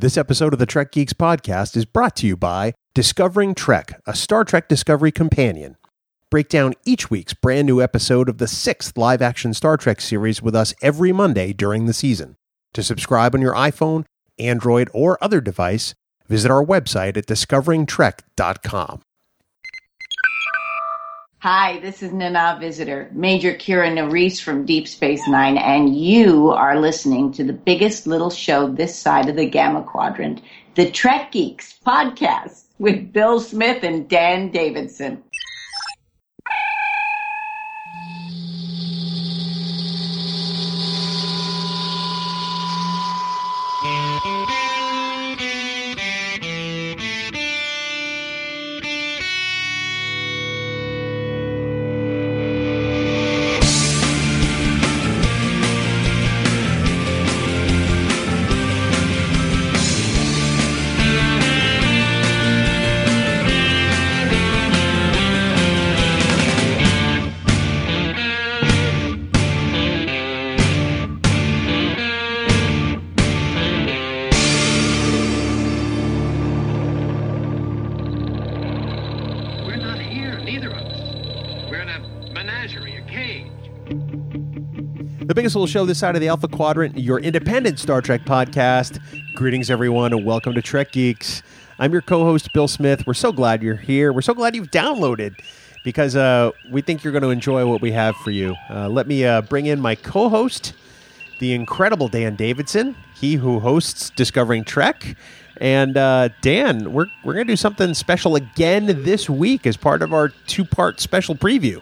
This episode of the Trek Geeks podcast is brought to you by Discovering Trek, a Star Trek Discovery companion. Break down each week's brand new episode of the sixth live action Star Trek series with us every Monday during the season. To subscribe on your iPhone, Android, or other device, visit our website at discoveringtrek.com. Hi, this is Nana Visitor, Major Kira Nerys from Deep Space Nine, and you are listening to the biggest little show this side of the Gamma Quadrant, the Trek Geeks podcast with Bill Smith and Dan Davidson. Biggest little show this side of the Alpha Quadrant, your independent Star Trek podcast. Greetings, everyone, and welcome to Trek Geeks. I'm your co host, Bill Smith. We're so glad you're here. We're so glad you've downloaded because uh, we think you're going to enjoy what we have for you. Uh, let me uh, bring in my co host, the incredible Dan Davidson, he who hosts Discovering Trek. And uh, Dan, we're, we're going to do something special again this week as part of our two part special preview.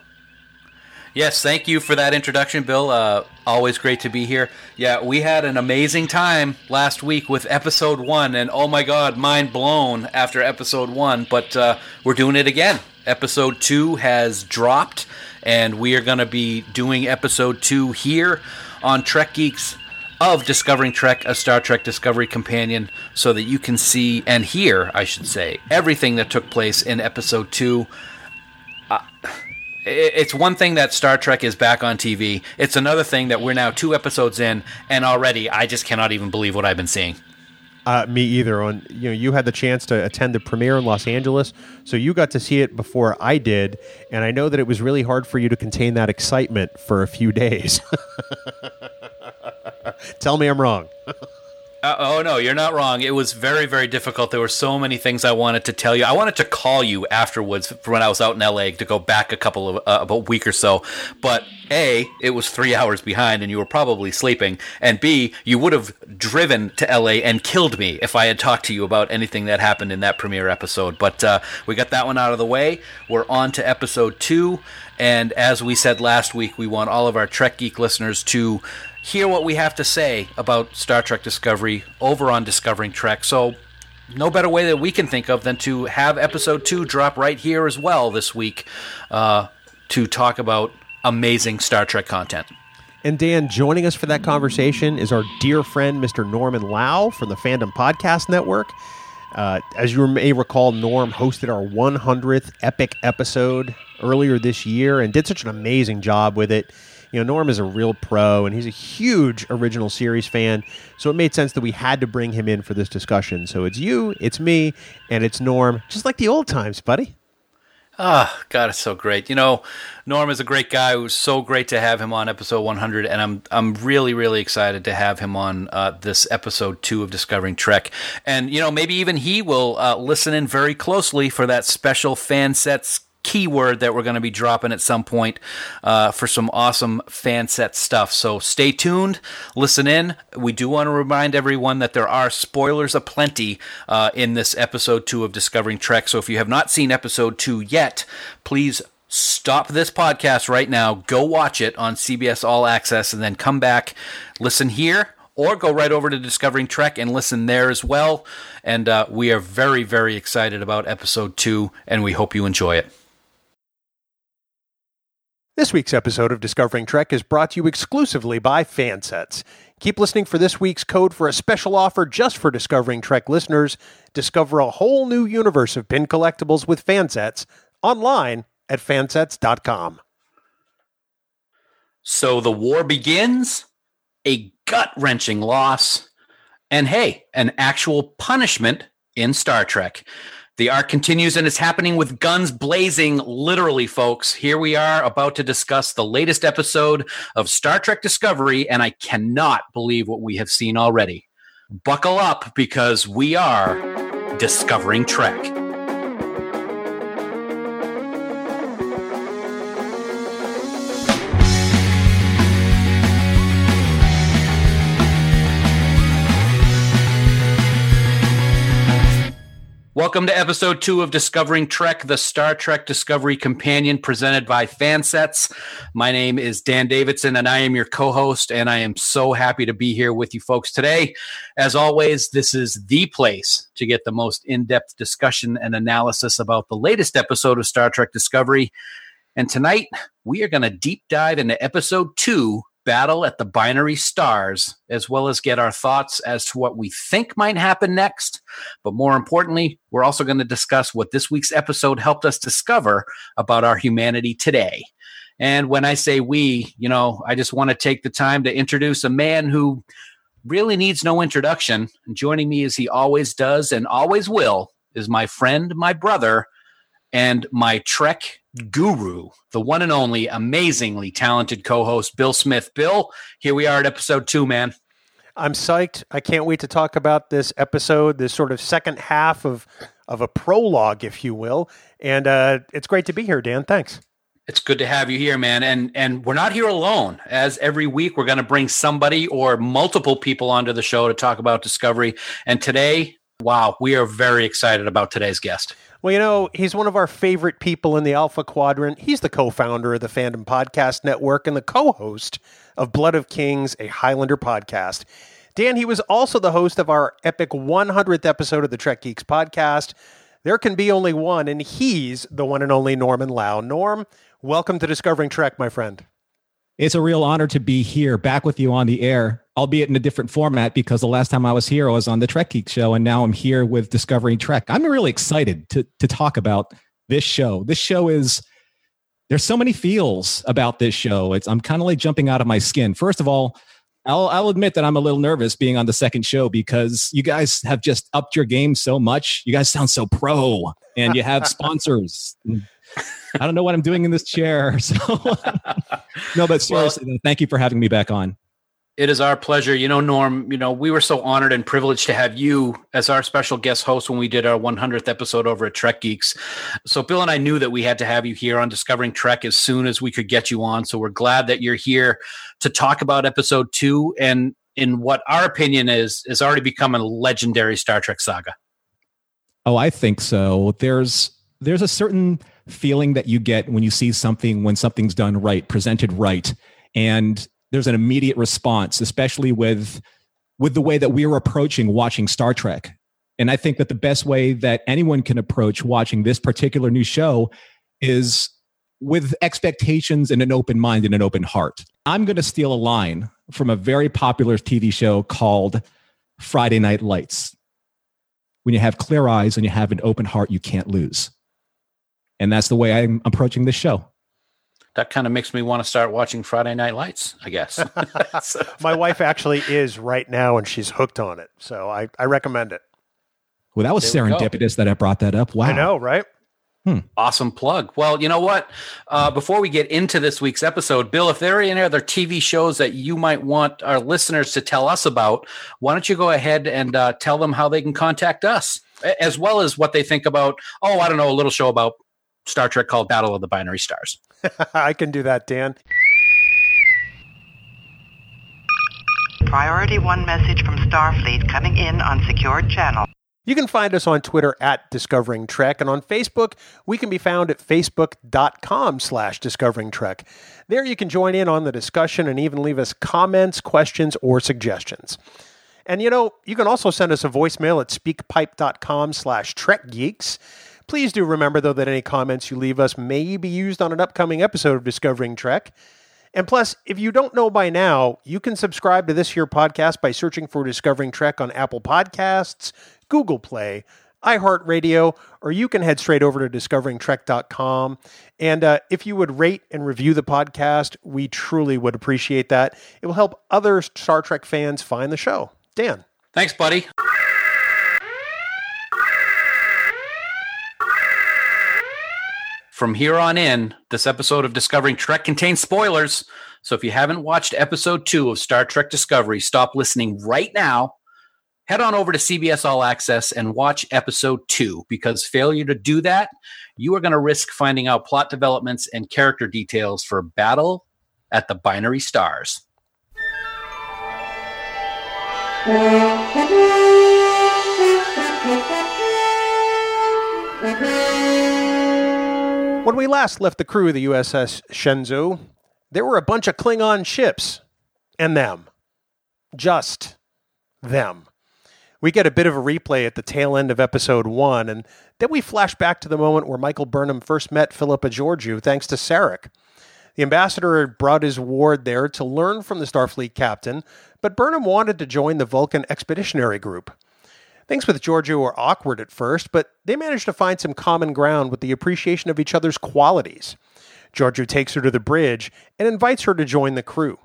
Yes, thank you for that introduction, Bill. Uh, always great to be here. Yeah, we had an amazing time last week with episode one, and oh my god, mind blown after episode one. But uh, we're doing it again. Episode two has dropped, and we are going to be doing episode two here on Trek Geeks of Discovering Trek, a Star Trek Discovery companion, so that you can see and hear, I should say, everything that took place in episode two it's one thing that Star Trek is back on TV. It's another thing that we're now two episodes in, and already I just cannot even believe what I've been seeing. Uh, me either. On you know, you had the chance to attend the premiere in Los Angeles, so you got to see it before I did, and I know that it was really hard for you to contain that excitement for a few days. Tell me I'm wrong. Uh, oh no, you're not wrong. It was very, very difficult. There were so many things I wanted to tell you. I wanted to call you afterwards when I was out in LA to go back a couple of uh, about a week or so. But a, it was three hours behind, and you were probably sleeping. And B, you would have driven to LA and killed me if I had talked to you about anything that happened in that premiere episode. But uh, we got that one out of the way. We're on to episode two, and as we said last week, we want all of our Trek Geek listeners to hear what we have to say about Star Trek Discovery over on Discovering Trek. So, no better way that we can think of than to have episode two drop right here as well this week uh, to talk about amazing Star Trek content. And Dan, joining us for that conversation is our dear friend, Mr. Norman Lau from the Fandom Podcast Network. Uh, as you may recall, Norm hosted our 100th epic episode earlier this year and did such an amazing job with it. You know, Norm is a real pro and he's a huge original series fan. So it made sense that we had to bring him in for this discussion. So it's you, it's me, and it's Norm, just like the old times, buddy. Ah, God, it's so great. You know, Norm is a great guy. It was so great to have him on episode 100, and I'm I'm really really excited to have him on uh, this episode two of Discovering Trek. And you know, maybe even he will uh, listen in very closely for that special fan sets keyword that we're going to be dropping at some point uh, for some awesome Fanset stuff. So stay tuned, listen in. We do want to remind everyone that there are spoilers aplenty uh, in this episode two of Discovering Trek. So if you have not seen episode two yet, please stop this podcast right now, go watch it on CBS All Access, and then come back, listen here. Or go right over to Discovering Trek and listen there as well. And uh, we are very, very excited about episode two, and we hope you enjoy it. This week's episode of Discovering Trek is brought to you exclusively by Fansets. Keep listening for this week's code for a special offer just for Discovering Trek listeners. Discover a whole new universe of pin collectibles with Fansets online at fansets.com. So the war begins, a gut wrenching loss, and hey, an actual punishment in Star Trek. The arc continues and it's happening with guns blazing, literally, folks. Here we are about to discuss the latest episode of Star Trek Discovery, and I cannot believe what we have seen already. Buckle up because we are discovering Trek. Welcome to episode two of Discovering Trek, the Star Trek Discovery Companion presented by Fansets. My name is Dan Davidson and I am your co host, and I am so happy to be here with you folks today. As always, this is the place to get the most in depth discussion and analysis about the latest episode of Star Trek Discovery. And tonight, we are going to deep dive into episode two battle at the binary stars, as well as get our thoughts as to what we think might happen next. But more importantly, we're also going to discuss what this week's episode helped us discover about our humanity today. And when I say we, you know, I just want to take the time to introduce a man who really needs no introduction. And joining me as he always does and always will is my friend, my brother, and my Trek guru, the one and only amazingly talented co host, Bill Smith. Bill, here we are at episode two, man. I'm psyched. I can't wait to talk about this episode, this sort of second half of of a prologue, if you will. And uh, it's great to be here, Dan. Thanks. It's good to have you here, man. And and we're not here alone. As every week, we're going to bring somebody or multiple people onto the show to talk about Discovery. And today, wow, we are very excited about today's guest. Well, you know, he's one of our favorite people in the Alpha Quadrant. He's the co founder of the Fandom Podcast Network and the co host of Blood of Kings, a Highlander podcast. Dan, he was also the host of our epic 100th episode of the Trek Geeks podcast. There can be only one, and he's the one and only Norman Lau. Norm, welcome to Discovering Trek, my friend. It's a real honor to be here back with you on the air, albeit in a different format because the last time I was here I was on the Trek Geek show and now I'm here with Discovering Trek. I'm really excited to to talk about this show. This show is there's so many feels about this show. It's I'm kind of like jumping out of my skin. First of all, I'll I'll admit that I'm a little nervous being on the second show because you guys have just upped your game so much. You guys sound so pro and you have sponsors. I don't know what I'm doing in this chair. So no, but seriously, well, thank you for having me back on. It is our pleasure. You know, Norm, you know, we were so honored and privileged to have you as our special guest host when we did our 100th episode over at Trek Geeks. So, Bill and I knew that we had to have you here on Discovering Trek as soon as we could get you on. So, we're glad that you're here to talk about episode two and in what our opinion is, is already become a legendary Star Trek saga. Oh, I think so. There's there's a certain feeling that you get when you see something when something's done right, presented right, and there's an immediate response, especially with with the way that we are approaching watching Star Trek. And I think that the best way that anyone can approach watching this particular new show is with expectations and an open mind and an open heart. I'm going to steal a line from a very popular TV show called Friday Night Lights. When you have clear eyes and you have an open heart, you can't lose. And that's the way I'm approaching this show. That kind of makes me want to start watching Friday Night Lights, I guess. My wife actually is right now and she's hooked on it. So I, I recommend it. Well, that was there serendipitous that I brought that up. Wow. I know, right? Hmm. Awesome plug. Well, you know what? Uh, before we get into this week's episode, Bill, if there are any other TV shows that you might want our listeners to tell us about, why don't you go ahead and uh, tell them how they can contact us, as well as what they think about, oh, I don't know, a little show about Star Trek called Battle of the Binary Stars. I can do that, Dan. Priority one message from Starfleet coming in on secured channel. You can find us on Twitter at Discovering Trek, and on Facebook, we can be found at facebook.com slash Discovering Trek. There you can join in on the discussion and even leave us comments, questions, or suggestions. And you know, you can also send us a voicemail at speakpipe.com slash Trek Geeks. Please do remember, though, that any comments you leave us may be used on an upcoming episode of Discovering Trek. And plus, if you don't know by now, you can subscribe to this here podcast by searching for Discovering Trek on Apple Podcasts, Google Play, iHeartRadio, or you can head straight over to discoveringtrek.com. And uh, if you would rate and review the podcast, we truly would appreciate that. It will help other Star Trek fans find the show. Dan. Thanks, buddy. From here on in, this episode of Discovering Trek contains spoilers. So if you haven't watched episode two of Star Trek Discovery, stop listening right now. Head on over to CBS All Access and watch episode two because failure to do that, you are going to risk finding out plot developments and character details for Battle at the Binary Stars. When we last left the crew of the USS Shenzhou, there were a bunch of Klingon ships. And them. Just them. We get a bit of a replay at the tail end of episode one, and then we flash back to the moment where Michael Burnham first met Philippa Georgiou thanks to Sarek. The ambassador had brought his ward there to learn from the Starfleet captain, but Burnham wanted to join the Vulcan Expeditionary Group. Things with Georgiou were awkward at first, but they managed to find some common ground with the appreciation of each other's qualities. Georgiou takes her to the bridge and invites her to join the crew.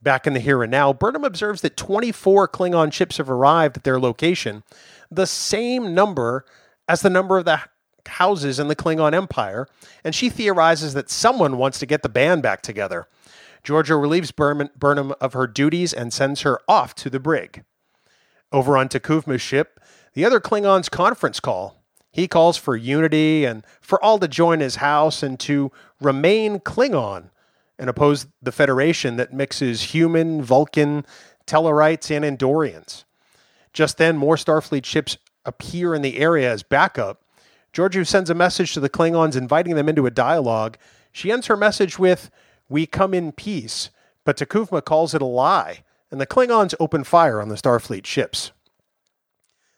Back in the here and now, Burnham observes that 24 Klingon ships have arrived at their location, the same number as the number of the houses in the Klingon Empire, and she theorizes that someone wants to get the band back together. Georgiou relieves Burnham of her duties and sends her off to the brig. Over on T'Kuvma's ship, the other Klingons conference call. He calls for unity and for all to join his house and to remain Klingon and oppose the Federation that mixes human, Vulcan, Tellarites, and Andorians. Just then, more Starfleet ships appear in the area as backup. Georgiou sends a message to the Klingons inviting them into a dialogue. She ends her message with, We come in peace, but T'Kuvma calls it a lie and the Klingons open fire on the Starfleet ships.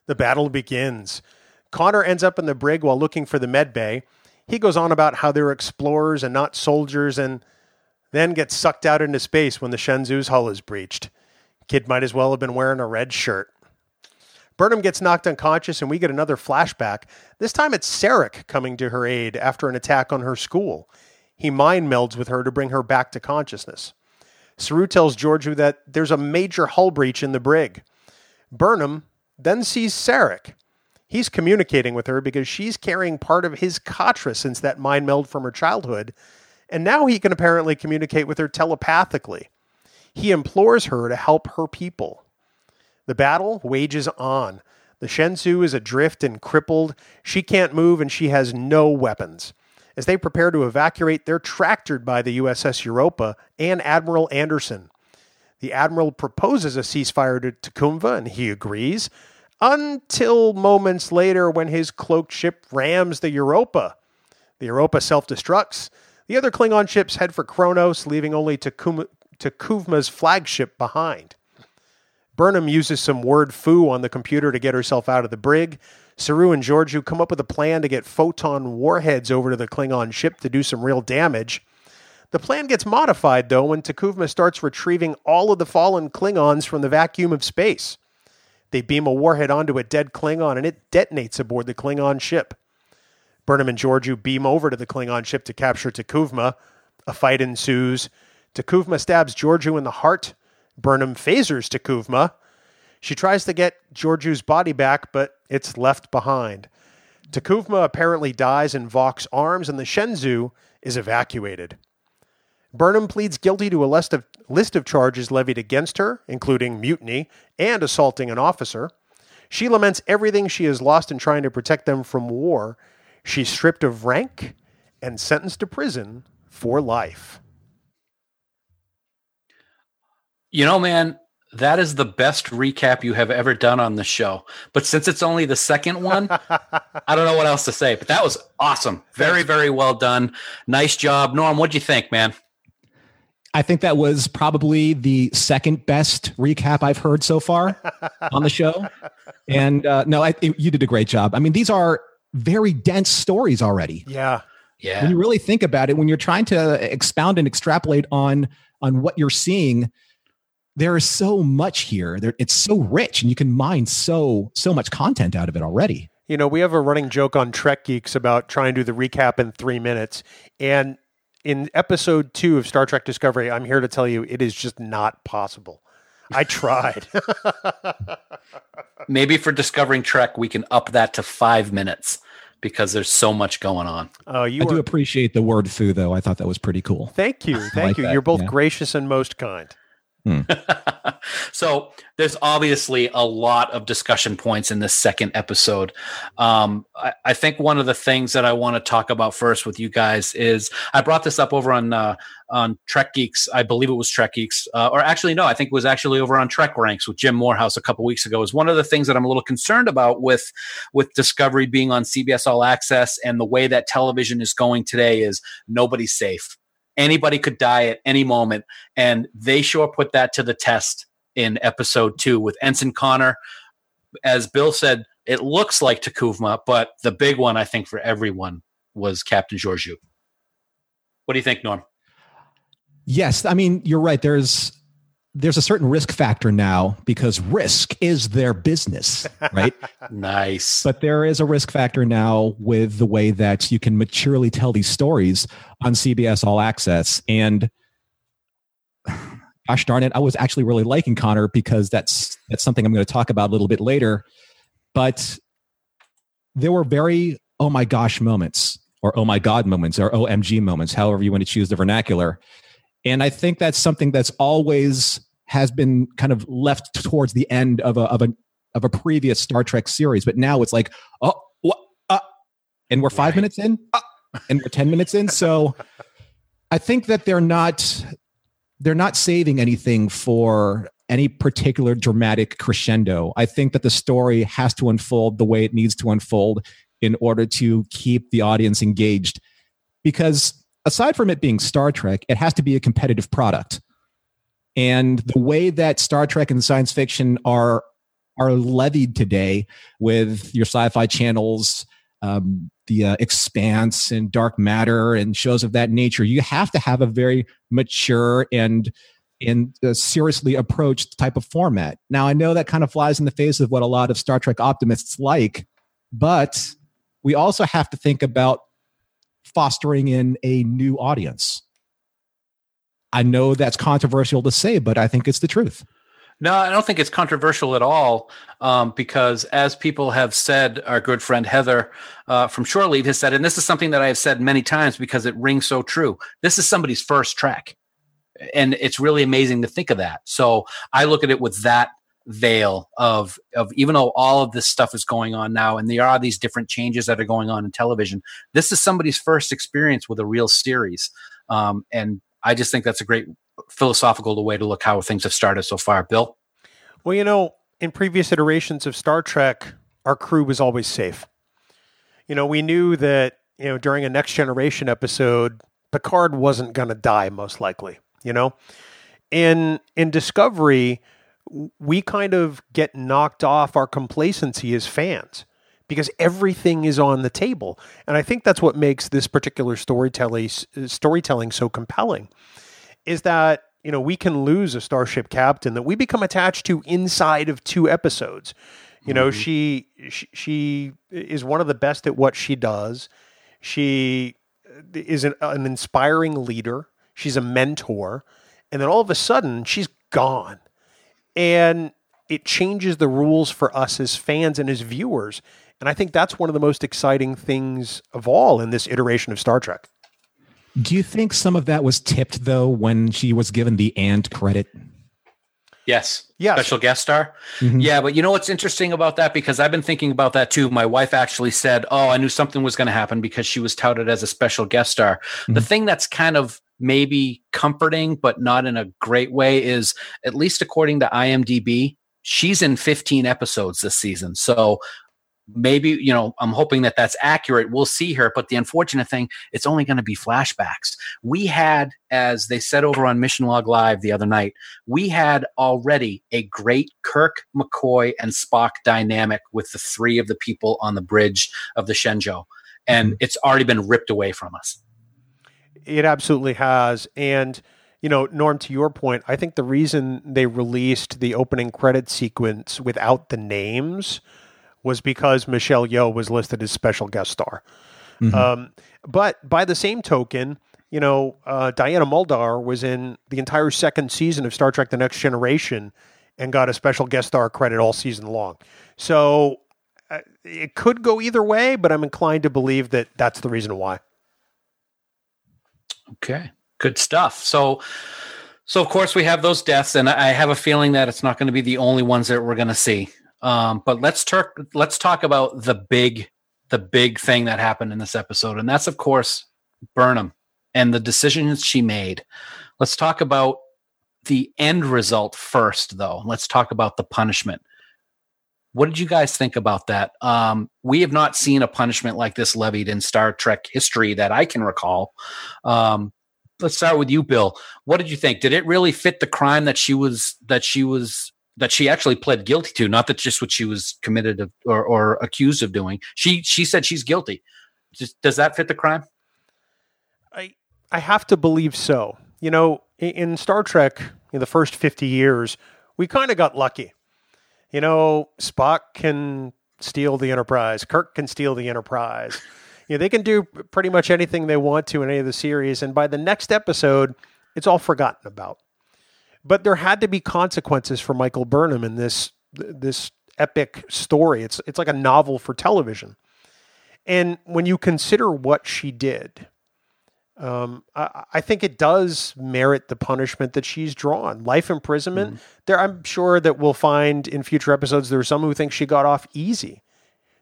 The battle begins. Connor ends up in the brig while looking for the med bay. He goes on about how they're explorers and not soldiers, and then gets sucked out into space when the Shenzhou's hull is breached. Kid might as well have been wearing a red shirt. Burnham gets knocked unconscious, and we get another flashback. This time it's Sarek coming to her aid after an attack on her school. He mind melds with her to bring her back to consciousness. Saru tells Georgiou that there's a major hull breach in the brig. Burnham then sees Sarek. He's communicating with her because she's carrying part of his Katra since that mind meld from her childhood, and now he can apparently communicate with her telepathically. He implores her to help her people. The battle wages on. The Shenzhou is adrift and crippled. She can't move and she has no weapons. As they prepare to evacuate, they're tractored by the USS Europa and Admiral Anderson. The Admiral proposes a ceasefire to T'Kuvma, and he agrees, until moments later when his cloaked ship rams the Europa. The Europa self destructs. The other Klingon ships head for Kronos, leaving only T'Kuvma's flagship behind. Burnham uses some word foo on the computer to get herself out of the brig, Saru and Georgiou come up with a plan to get photon warheads over to the Klingon ship to do some real damage. The plan gets modified, though, when T'Kuvma starts retrieving all of the fallen Klingons from the vacuum of space. They beam a warhead onto a dead Klingon and it detonates aboard the Klingon ship. Burnham and Georgiou beam over to the Klingon ship to capture T'Kuvma. A fight ensues. T'Kuvma stabs Georgiou in the heart. Burnham phasers T'Kuvma. She tries to get Georgiou's body back, but it's left behind. T'Kuvma apparently dies in Voq's arms, and the Shenzhou is evacuated. Burnham pleads guilty to a list of, list of charges levied against her, including mutiny and assaulting an officer. She laments everything she has lost in trying to protect them from war. She's stripped of rank and sentenced to prison for life. You know, man, that is the best recap you have ever done on the show. But since it's only the second one, I don't know what else to say. But that was awesome. Very, very well done. Nice job. Norm, what'd you think, man? I think that was probably the second best recap I've heard so far on the show. And uh, no, I, you did a great job. I mean, these are very dense stories already. Yeah. Yeah. When you really think about it, when you're trying to expound and extrapolate on on what you're seeing, there is so much here. There, it's so rich, and you can mine so so much content out of it already. You know, we have a running joke on Trek Geeks about trying to do the recap in three minutes, and in episode two of Star Trek Discovery, I'm here to tell you it is just not possible. I tried. Maybe for discovering Trek, we can up that to five minutes because there's so much going on. Oh, you I do appreciate the word foo, though. I thought that was pretty cool. Thank you, thank like you. that, You're both yeah. gracious and most kind. so there's obviously a lot of discussion points in this second episode. Um, I, I think one of the things that I want to talk about first with you guys is I brought this up over on uh, on Trek Geeks. I believe it was Trek Geeks, uh, or actually no, I think it was actually over on Trek Ranks with Jim Morehouse a couple weeks ago. Is one of the things that I'm a little concerned about with with Discovery being on CBS All Access and the way that television is going today is nobody's safe. Anybody could die at any moment, and they sure put that to the test in episode two with Ensign Connor. As Bill said, it looks like T'Kuvma, but the big one I think for everyone was Captain Georgiou. What do you think, Norm? Yes, I mean you're right. There's there's a certain risk factor now because risk is their business, right? Nice. but there is a risk factor now with the way that you can maturely tell these stories on CBS All Access. And gosh darn it, I was actually really liking Connor because that's that's something I'm going to talk about a little bit later. But there were very oh my gosh moments or oh my god moments or OMG moments, however you want to choose the vernacular. And I think that's something that's always has been kind of left towards the end of a of a of a previous Star Trek series, but now it's like, oh, what? Uh, and we're five Right. minutes in, uh, and we're ten minutes in. So I think that they're not they're not saving anything for any particular dramatic crescendo. I think that the story has to unfold the way it needs to unfold in order to keep the audience engaged. Because aside from it being Star Trek, it has to be a competitive product. And the way that Star Trek and science fiction are are levied today with your sci-fi channels, um, the uh, Expanse and Dark Matter and shows of that nature, you have to have a very mature and and uh, seriously approached type of format. Now, I know that kind of flies in the face of what a lot of Star Trek optimists like, but we also have to think about fostering in a new audience. I know that's controversial to say, but I think it's the truth. No, I don't think it's controversial at all um, because, as people have said, our good friend Heather uh, from Shore Leave has said, and this is something that I have said many times because it rings so true. This is somebody's first Trek. And it's really amazing to think of that. So I look at it with that veil of of even though all of this stuff is going on now and there are these different changes that are going on in television this is somebody's first experience with a real series um, and i just think that's a great philosophical way to look how things have started so far bill Well, you know, in previous iterations of Star Trek, our crew was always safe. You know, we knew that, you know, during a next generation episode, Picard wasn't going to die most likely, you know? In in Discovery, we kind of get knocked off our complacency as fans because everything is on the table. And I think that's what makes this particular storytelling storytelling so compelling is that you know we can lose a starship captain that we become attached to inside of two episodes. You know mm-hmm. she, she she is one of the best at what she does. She uh, is an, an inspiring leader. She's a mentor. And then all of a sudden she's gone and it changes the rules for us as fans and as viewers and i think that's one of the most exciting things of all in this iteration of star trek Do you think some of that was tipped though when she was given the and credit? Yes. Yes. Special guest star. Mhm. Yeah, but you know what's interesting about that? Because I've been thinking about that too. My wife actually said, Oh, I knew something was going to happen because she was touted as a special guest star. The Mhm. thing that's kind of maybe comforting, but not in a great way, is at least according to IMDb, she's in 15 episodes this season. So maybe, you know, I'm hoping that that's accurate. We'll see her. But the unfortunate thing, it's only going to be flashbacks. We had, as they said over on Mission Log Live the other night, we had already a great Kirk, McCoy, and Spock dynamic with the three of the people on the bridge of the Shenzhou. And mm-hmm. it's already been ripped away from us. It absolutely has. And, you know, Norm, to your point, I think the reason they released the opening credit sequence without the names was because Michelle Yeoh was listed as special guest star. Mhm. Um, but by the same token, you know, uh, Diana Muldaur was in the entire second season of Star Trek The Next Generation and got a special guest star credit all season long. So uh, it could go either way, but I'm inclined to believe that that's the reason why. Okay, good stuff. So, so of course we have those deaths, and I have a feeling that it's not going to be the only ones that we're going to see. Um, but let's talk. Let's talk about the big, the big thing that happened in this episode, and that's of course Burnham and the decisions she made. Let's talk about the end result first, though. Let's talk about the punishment. What did you guys think about that? Um, we have not seen a punishment like this levied in Star Trek history that I can recall. Um, let's start with you, Bill. What did you think? Did it really fit the crime that she was that she was that she actually pled guilty to? Not that just what she was committed of, or, or accused of doing. She she said she's guilty. Just, does that fit the crime? I I have to believe so. You know, in, in Star Trek, in the first fifty years, we kind of got lucky. You know, Spock can steal the Enterprise. Kirk can steal the Enterprise. You know, they can do pretty much anything they want to in any of the series, and by the next episode, it's all forgotten about. But there had to be consequences for Michael Burnham in this this epic story. It's it's like a novel for television. And when you consider what she did, um, I, I, think it does merit the punishment that she's drawn. Life imprisonment. Mm-hmm. There, I'm sure that we'll find in future episodes there are some who think she got off easy.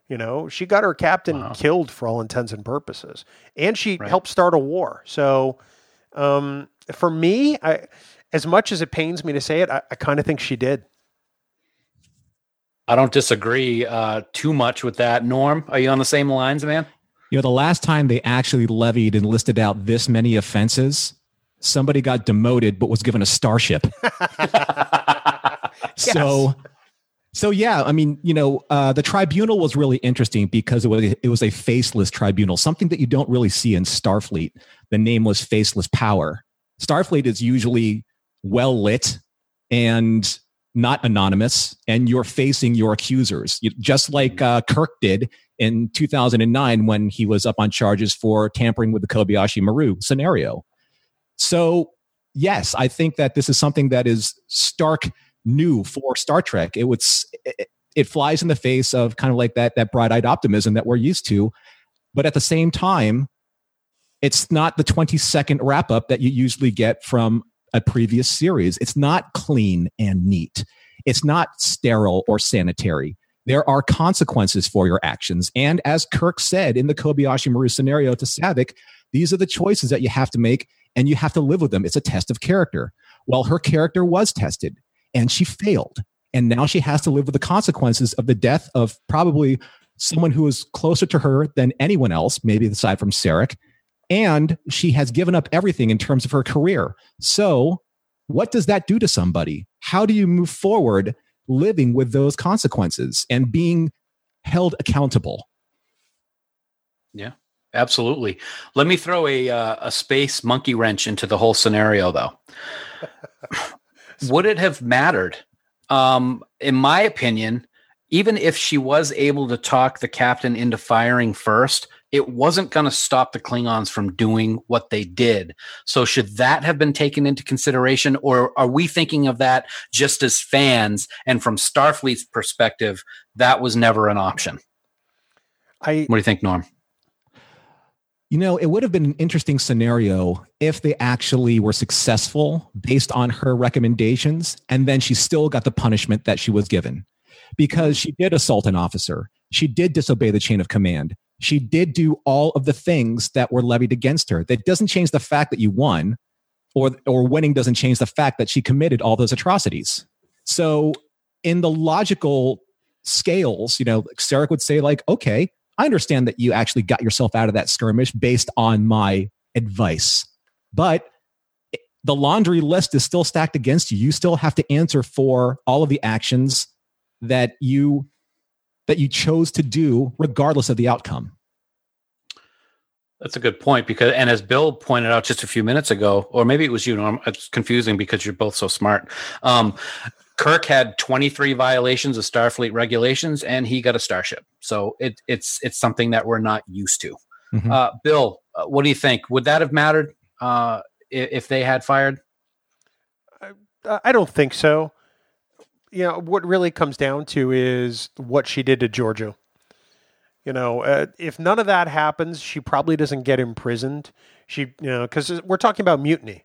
You know, she got her captain wow. killed for all intents and purposes, and she right. helped start a war. So, um, for me, I, as much as it pains me to say it, I, I kind of think she did. I don't disagree uh, too much with that. Norm, are you on the same lines, man? You know, the last time they actually levied and listed out this many offenses, somebody got demoted but was given a starship. yes. So, so yeah, I mean, you know, uh, the tribunal was really interesting because it was it was a faceless tribunal, something that you don't really see in Starfleet. The name was Faceless Power. Starfleet is usually well lit and not anonymous, and you're facing your accusers, just like uh, Kirk did in 2009 when he was up on charges for tampering with the Kobayashi Maru scenario. So, yes, I think that this is something that is stark new for Star Trek. It would it, it flies in the face of kind of like that that bright-eyed optimism that we're used to, but at the same time, it's not the 20 second wrap up that you usually get from a previous series. It's not clean and neat. It's not sterile or sanitary there are consequences for your actions. And as Kirk said in the Kobayashi Maru scenario to Saavik, these are the choices that you have to make and you have to live with them. It's a test of character. Well, her character was tested and she failed. And now she has to live with the consequences of the death of probably someone who is closer to her than anyone else, maybe aside from Sarek. And she has given up everything in terms of her career. So, what does that do to somebody? How do you move forward living with those consequences and being held accountable. Yeah, absolutely. Let me throw a uh, a space monkey wrench into the whole scenario, though. Would it have mattered? Um, in my opinion, even if she was able to talk the captain into firing first, it wasn't going to stop the Klingons from doing what they did. So should that have been taken into consideration or are we thinking of that just as fans and from Starfleet's perspective that was never an option? I What do you think, Norm? You know, it would have been an interesting scenario if they actually were successful based on her recommendations and then she still got the punishment that she was given because she did assault an officer. She did disobey the chain of command she did do all of the things that were levied against her. That doesn't change the fact that you won, or or winning doesn't change the fact that she committed all those atrocities. So, in the logical scales, you know, Sarek would say like, okay, I understand that you actually got yourself out of that skirmish based on my advice, but the laundry list is still stacked against you. You still have to answer for all of the actions that you that you chose to do regardless of the outcome. That's a good point because, and as Bill pointed out just a few minutes ago, or maybe it was you, Norm, it's confusing because you're both so smart. Um, Kirk had 23 violations of Starfleet regulations, and he got a starship. So it, it's it's something that we're not used to. Mm-hmm. Uh, Bill, uh, what do you think? Would that have mattered uh, if they had fired? I, I don't think so you know, what really comes down to is what she did to Giorgio. You know, uh, if none of that happens, she probably doesn't get imprisoned. She, you know, because we're talking about mutiny.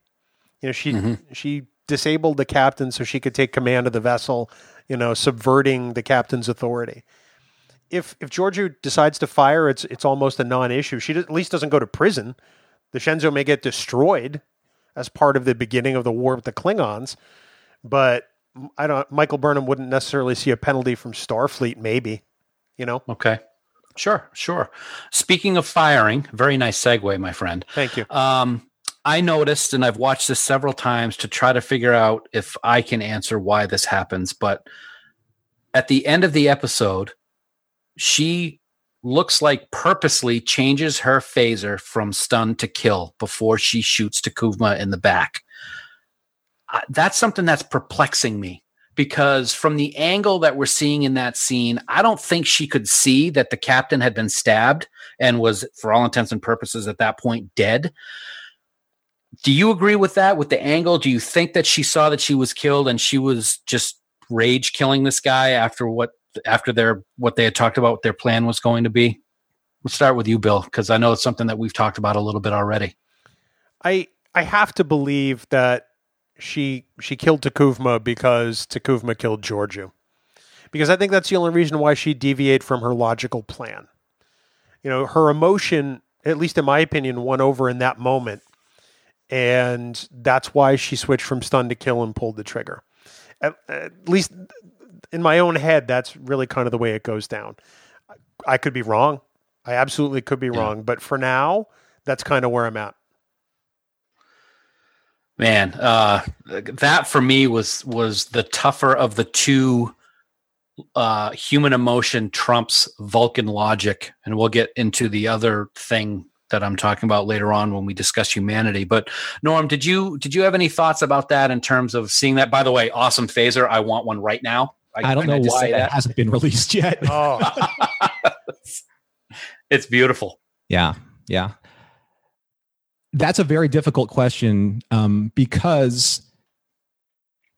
You know, she she disabled the captain so she could take command of the vessel. You know, subverting the captain's authority. If if Giorgio decides to fire, it's it's almost a non-issue. She at least doesn't go to prison. The Shenzhou may get destroyed as part of the beginning of the war with the Klingons, but I don't. Michael Burnham wouldn't necessarily see a penalty from Starfleet. Maybe, you know. Okay. Sure, sure. Speaking of firing, very nice segue, my friend. Thank you. Um, I noticed, and I've watched this several times to try to figure out if I can answer why this happens. But at the end of the episode, she looks like purposely changes her phaser from stun to kill before she shoots T'Kuvma in the back. That's something that's perplexing me because from the angle that we're seeing in that scene, I don't think she could see that the captain had been stabbed and was, for all intents and purposes, at that point dead. Do you agree with that? With the angle, do you think that she saw that she was killed and she was just rage killing this guy after what after their what they had talked about what their plan was going to be? Let's start with you, Bill, because I know it's something that we've talked about a little bit already. I I have to believe that she she killed T'Kuvma because T'Kuvma killed Giorgio. Because I think that's the only reason why she deviate from her logical plan. You know, her emotion, at least in my opinion, won over in that moment. And that's why she switched from stun to kill and pulled the trigger. At, at least in my own head, that's really kind of the way it goes down. I could be wrong. I absolutely could be wrong. But for now, that's kind of where I'm at. Man, uh, that for me was was the tougher of the two. Uh, human emotion trumps Vulcan logic, and we'll get into the other thing that I'm talking about later on when we discuss humanity. But Norm, did you did you have any thoughts about that in terms of seeing that? By the way, awesome phaser. I want one right now. I don't know just why say that hasn't been released yet. Oh, it's beautiful. Yeah, yeah. That's a very difficult question um, because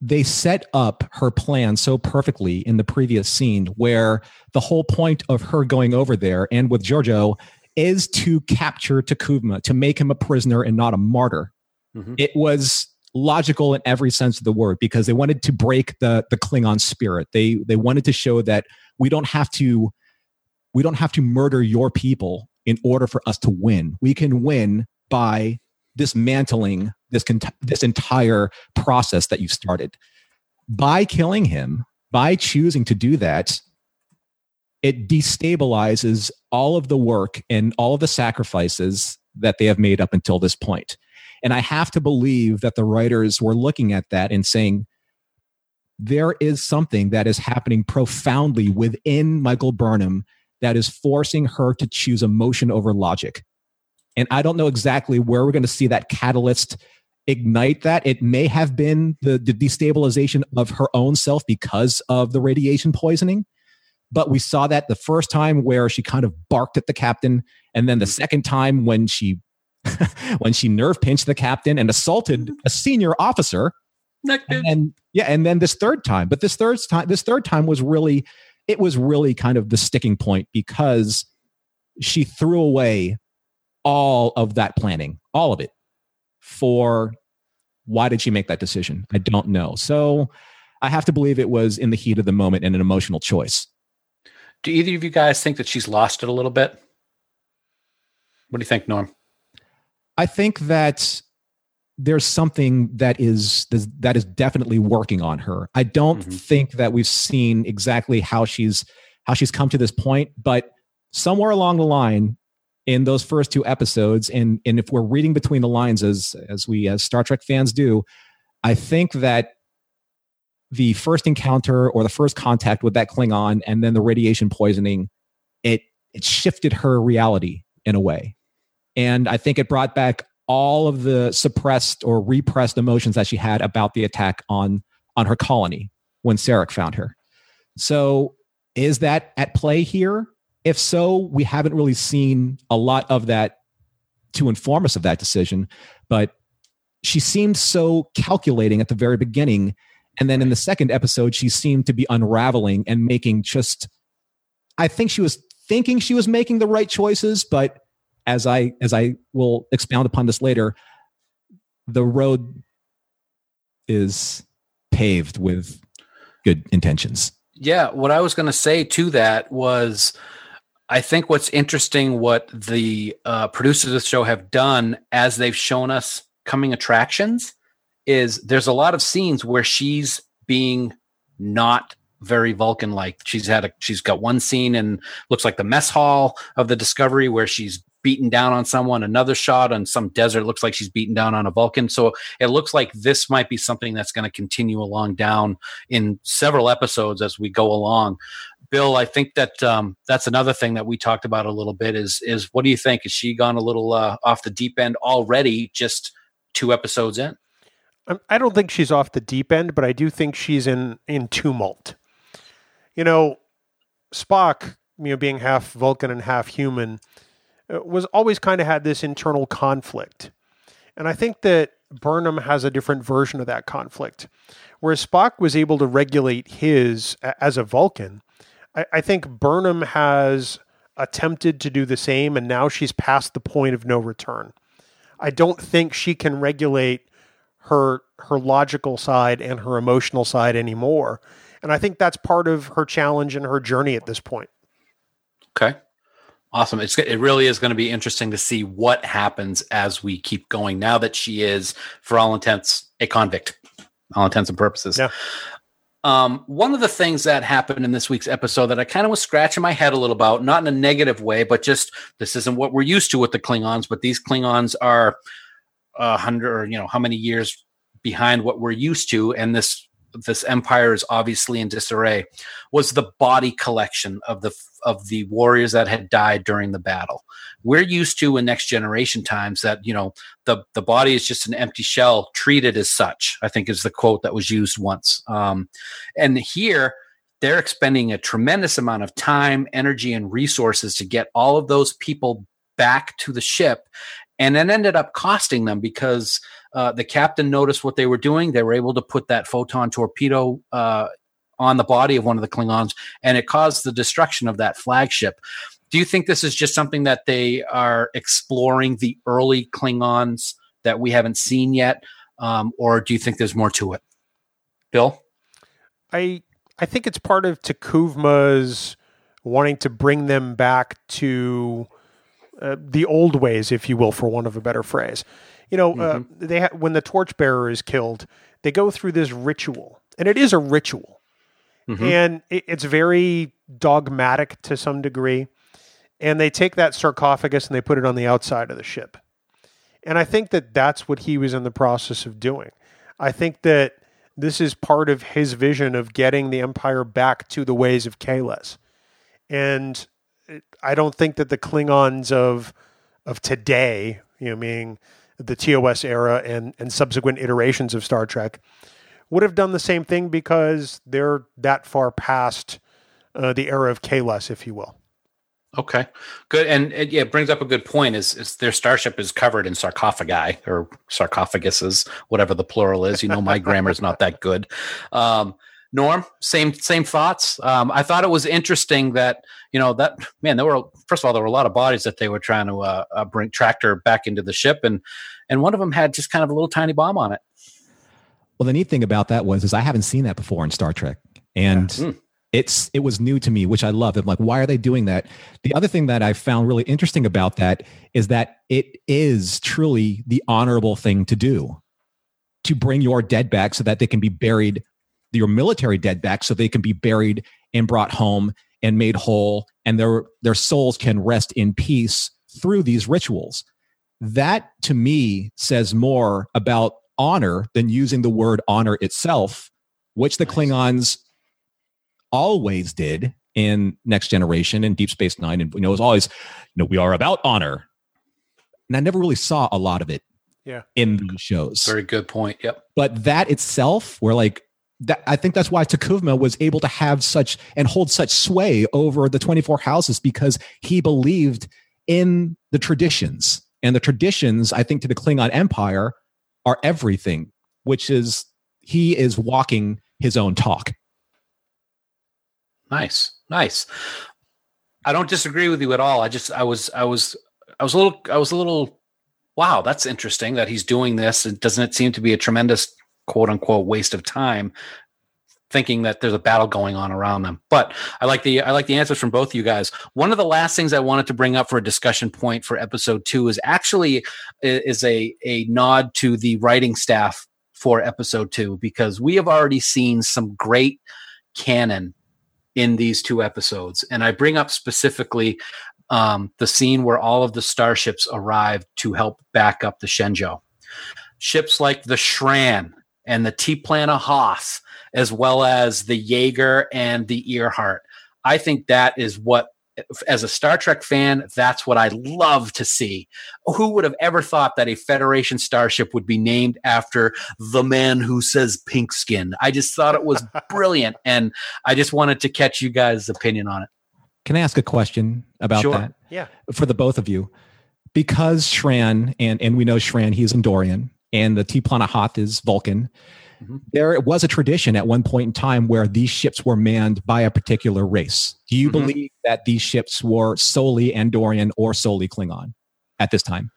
they set up her plan so perfectly in the previous scene, where the whole point of her going over there and with Giorgio is to capture T'Kuvma, to make him a prisoner and not a martyr. Mhm. It was logical in every sense of the word because they wanted to break the the Klingon spirit. They they wanted to show that we don't have to we don't have to murder your people in order for us to win. We can win by dismantling this this entire process that you started. By killing him, by choosing to do that, it destabilizes all of the work and all of the sacrifices that they have made up until this point. And I have to believe that the writers were looking at that and saying, there is something that is happening profoundly within Michael Burnham that is forcing her to choose emotion over logic. And I don't know exactly where we're going to see that catalyst ignite that. It may have been the, the destabilization of her own self because of the radiation poisoning. But we saw that the first time where she kind of barked at the captain, and then the mm-hmm. second time when she when she nerve pinched the captain and assaulted mm-hmm. a senior officer. And then, yeah, and then this third time, but this third time, this third time was really, it was really kind of the sticking point because she threw away all of that planning, all of it, for why did she make that decision? I don't know. So I have to believe it was in the heat of the moment and an emotional choice. Do either of you guys think that she's lost it a little bit? What do you think, Norm? I think that there's something that is that is definitely working on her. I don't Mhm. think that we've seen exactly how she's how she's come to this point, but somewhere along the line in those first two episodes and and if we're reading between the lines as as we as Star Trek fans do, I think that the first encounter or the first contact with that Klingon and then the radiation poisoning it it shifted her reality in a way. And I think it brought back all of the suppressed or repressed emotions that she had about the attack on on her colony when Sarek found her. So is that at play here? If so, we haven't really seen a lot of that to inform us of that decision, but she seemed so calculating at the very beginning And then in the second episode, she seemed to be unraveling and making just, I think she was thinking she was making the right choices, but as I, as I will expound upon this later, the road is paved with good intentions. Yeah, what I was going to say to that was I think what's interesting what the uh, producers of the show have done as they've shown us coming attractions is there's a lot of scenes where she's being not very Vulcan like. She's had a she's got one scene and looks like the mess hall of the Discovery where she's beaten down on someone. Another shot on some desert looks like she's beaten down on a Vulcan. So it looks like this might be something that's going to continue along down in several episodes as we go along. Bill, I think that um, that's another thing that we talked about a little bit. Is is what do you think? Is she gone a little uh, off the deep end already? Just two episodes in. Um, I don't think she's off the deep end, but I do think she's in in tumult. You know, Spock, you know, being half Vulcan and half human, uh, was always kind of had this internal conflict, and I think that Burnham has a different version of that conflict. Whereas Spock was able to regulate his as a Vulcan, I, I think Burnham has attempted to do the same, and now she's past the point of no return. I don't think she can regulate her her logical side and her emotional side anymore. And I think that's part of her challenge and her journey at this point. Okay. Awesome. It's it really is going to be interesting to see what happens as we keep going now that she is for all intents a convict. All intents and purposes. Yeah. Um, one of the things that happened in this week's episode that I kind of was scratching my head a little about, not in a negative way, but just this isn't what we're used to with the Klingons, but these Klingons are a hundred or you know how many years behind what we're used to, and this this empire is obviously in disarray was the body collection of the of the warriors that had died during the battle. We're used to in next generation times that you know the the body is just an empty shell treated as such i think is the quote that was used once. Um, and here they're expending a tremendous amount of time energy and resources to get all of those people back to the ship and it ended up costing them because uh, the captain noticed what they were doing. They were able to put that photon torpedo uh, on the body of one of the Klingons, and it caused the destruction of that flagship. Do you think this is just something that they are exploring the early Klingons that we haven't seen yet, um, or do you think there's more to it? Bill, I I think it's part of T'Kuvma's wanting to bring them back to uh, the old ways, if you will, for want of a better phrase. You know, uh, mm-hmm. uh, they ha- when the torchbearer is killed, they go through this ritual, and it is a ritual, mm-hmm. and it, it's very dogmatic to some degree. And they take that sarcophagus and they put it on the outside of the ship, and I think that that's what he was in the process of doing. I think that this is part of his vision of getting the empire back to the ways of Kahless. And I don't think that the Klingons of of today, you know, meaning the TOS era and and subsequent iterations of Star Trek, would have done the same thing because they're that far past uh, the era of Kahless, if you will. Okay, good, and it, yeah, it brings up a good point. Is, is their starship is covered in sarcophagi or sarcophaguses, whatever the plural is. You know, my grammar is not that good. Um, Norm, same same thoughts. Um, I thought it was interesting that you know that man. There were first of all there were a lot of bodies that they were trying to uh, uh, bring tractor back into the ship, and and one of them had just kind of a little tiny bomb on it. Well, the neat thing about that was is I haven't seen that before in Star Trek, and yeah. mm. it's it was new to me, which I love. I'm like, why are they doing that? The other thing that I found really interesting about that is that it is truly the honorable thing to do to bring your dead back so that they can be buried your military dead back so they can be buried and brought home and made whole and their their souls can rest in peace through these rituals. That to me says more about honor than using the word honor itself which the klingons always did in next generation and deep space nine. And you know it was always you know we are about honor. And i never really saw a lot of it yeah. in the shows. Very good point. Yep. But that itself where like that, I think that's why T'Kuvma was able to have such and hold such sway over the 24 houses because he believed in the traditions. And the traditions, I think, to the Klingon Empire are everything, which is he is walking his own talk. Nice, nice. I don't disagree with you at all. I just I was I was I was a little I was a little wow, that's interesting that he's doing this. And doesn't it seem to be a tremendous quote unquote waste of time thinking that there's a battle going on around them. But I like the I like the answers from both of you guys. One of the last things I wanted to bring up for a discussion point for episode 2 is actually is a a nod to the writing staff for episode 2 because we have already seen some great canon in these two episodes. And I bring up specifically um, the scene where all of the starships arrived to help back up the Shenzhou. Ships like the Shran and the T'Plana-Hath, as well as the Yeager and the Earhart. I think that is what, as a Star Trek fan, that's what I love to see. Who would have ever thought that a Federation starship would be named after the man who says pink skin? I just thought it was brilliant. And I just wanted to catch you guys' opinion on it. Can I ask a question about Sure. that? Yeah. For the both of you. Because Shran, and, and we know Shran, he's Andorian, and the T'Plana-Hath is Vulcan, Mhm. there was a tradition at one point in time where these ships were manned by a particular race. Do you Mhm. believe that these ships were solely Andorian or solely Klingon at this time?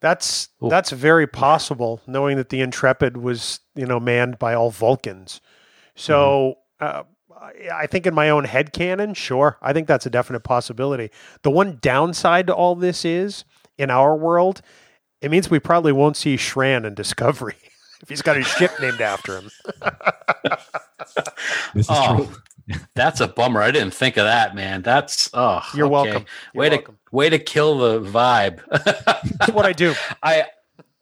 That's Cool. that's very possible, knowing that the Intrepid was you know manned by all Vulcans. So uh, I- I think in my own head canon, sure, I think that's a definite possibility. The one downside to all this is in our world, it means we probably won't see Shran in Discovery if he's got his ship named after him. This is Oh, true. that's a bummer. I didn't think of that, man. That's oh, You're okay. welcome. You're way welcome. to way to kill the vibe. That's what I do. I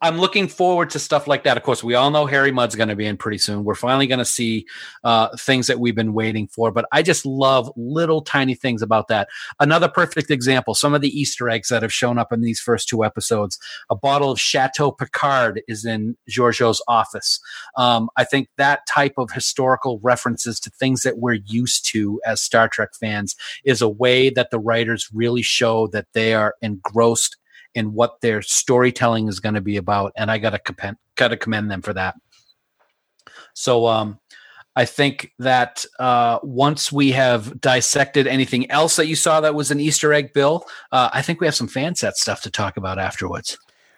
I'm looking forward to stuff like that. Of course, we all know Harry Mudd's going to be in pretty soon. We're finally going to see uh, things that we've been waiting for. But I just love little tiny things about that. Another perfect example: some of the Easter eggs that have shown up in these first two episodes. A bottle of Chateau Picard is in Georgiou's office. Um, I think that type of historical references to things that we're used to as Star Trek fans is a way that the writers really show that they are engrossed in what their storytelling is going to be about, and I got to commend, got to commend them for that. So, um, I think that uh, once we have dissected anything else that you saw that was an Easter egg, Bill, uh, I think we have some Fanset stuff to talk about afterwards.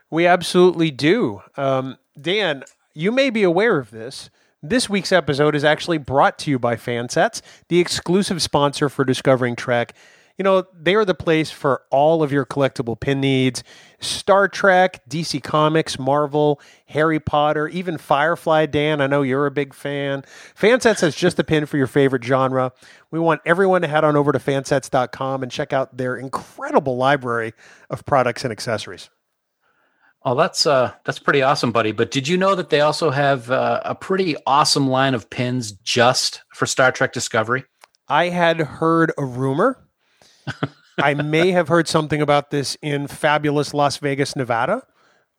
We absolutely do. Um, Dan, you may be aware of this. This week's episode is actually brought to you by Fansets, the exclusive sponsor for Discovering Trek. You know, they are the place for all of your collectible pin needs Star Trek, DC Comics, Marvel, Harry Potter, even Firefly. Dan, I know you're a big fan. Fansets has just the pin for your favorite genre. We want everyone to head on over to fansets.com and check out their incredible library of products and accessories. Oh, that's uh, that's pretty awesome, buddy. But did you know that they also have uh, a pretty awesome line of pins just for Star Trek Discovery? I had heard a rumor. I may have heard something about this in fabulous Las Vegas, Nevada,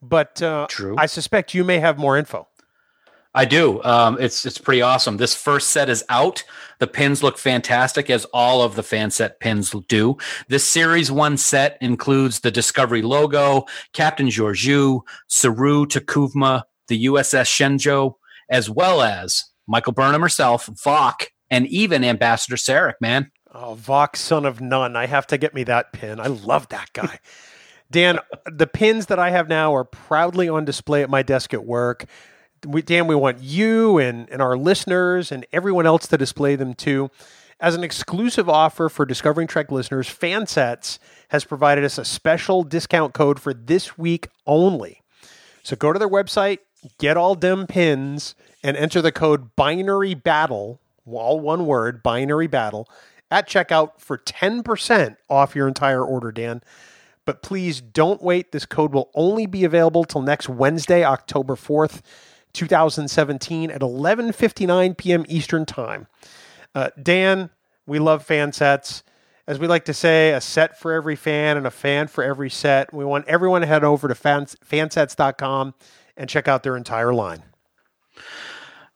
but uh, True. I suspect you may have more info. I do. Um, it's it's pretty awesome. This first set is out. The pins look fantastic, as all of the Fanset pins do. This series one set includes the Discovery logo, Captain Georgiou, Saru T'Kuvma, the USS Shenzhou, as well as Michael Burnham herself, Voq, and even Ambassador Sarek. Man, Oh, Voq, son of none. I have to get me that pin. I love that guy. Dan, the pins that I have now are proudly on display at my desk at work. We, Dan, we want you and, and our listeners and everyone else to display them too. As an exclusive offer for Discovering Trek listeners, Fansets has provided us a special discount code for this week only. So go to their website, get all them pins, and enter the code binary battle, all one word, binary battle, at checkout for 10% off your entire order, Dan. But please don't wait. This code will only be available till next Wednesday, October 4th, 2017 at 11:59 p.m. Eastern Time. Uh, Dan, we love Fansets. As we like to say, a set for every fan and a fan for every set. We want everyone to head over to fans, fansets.com and check out their entire line.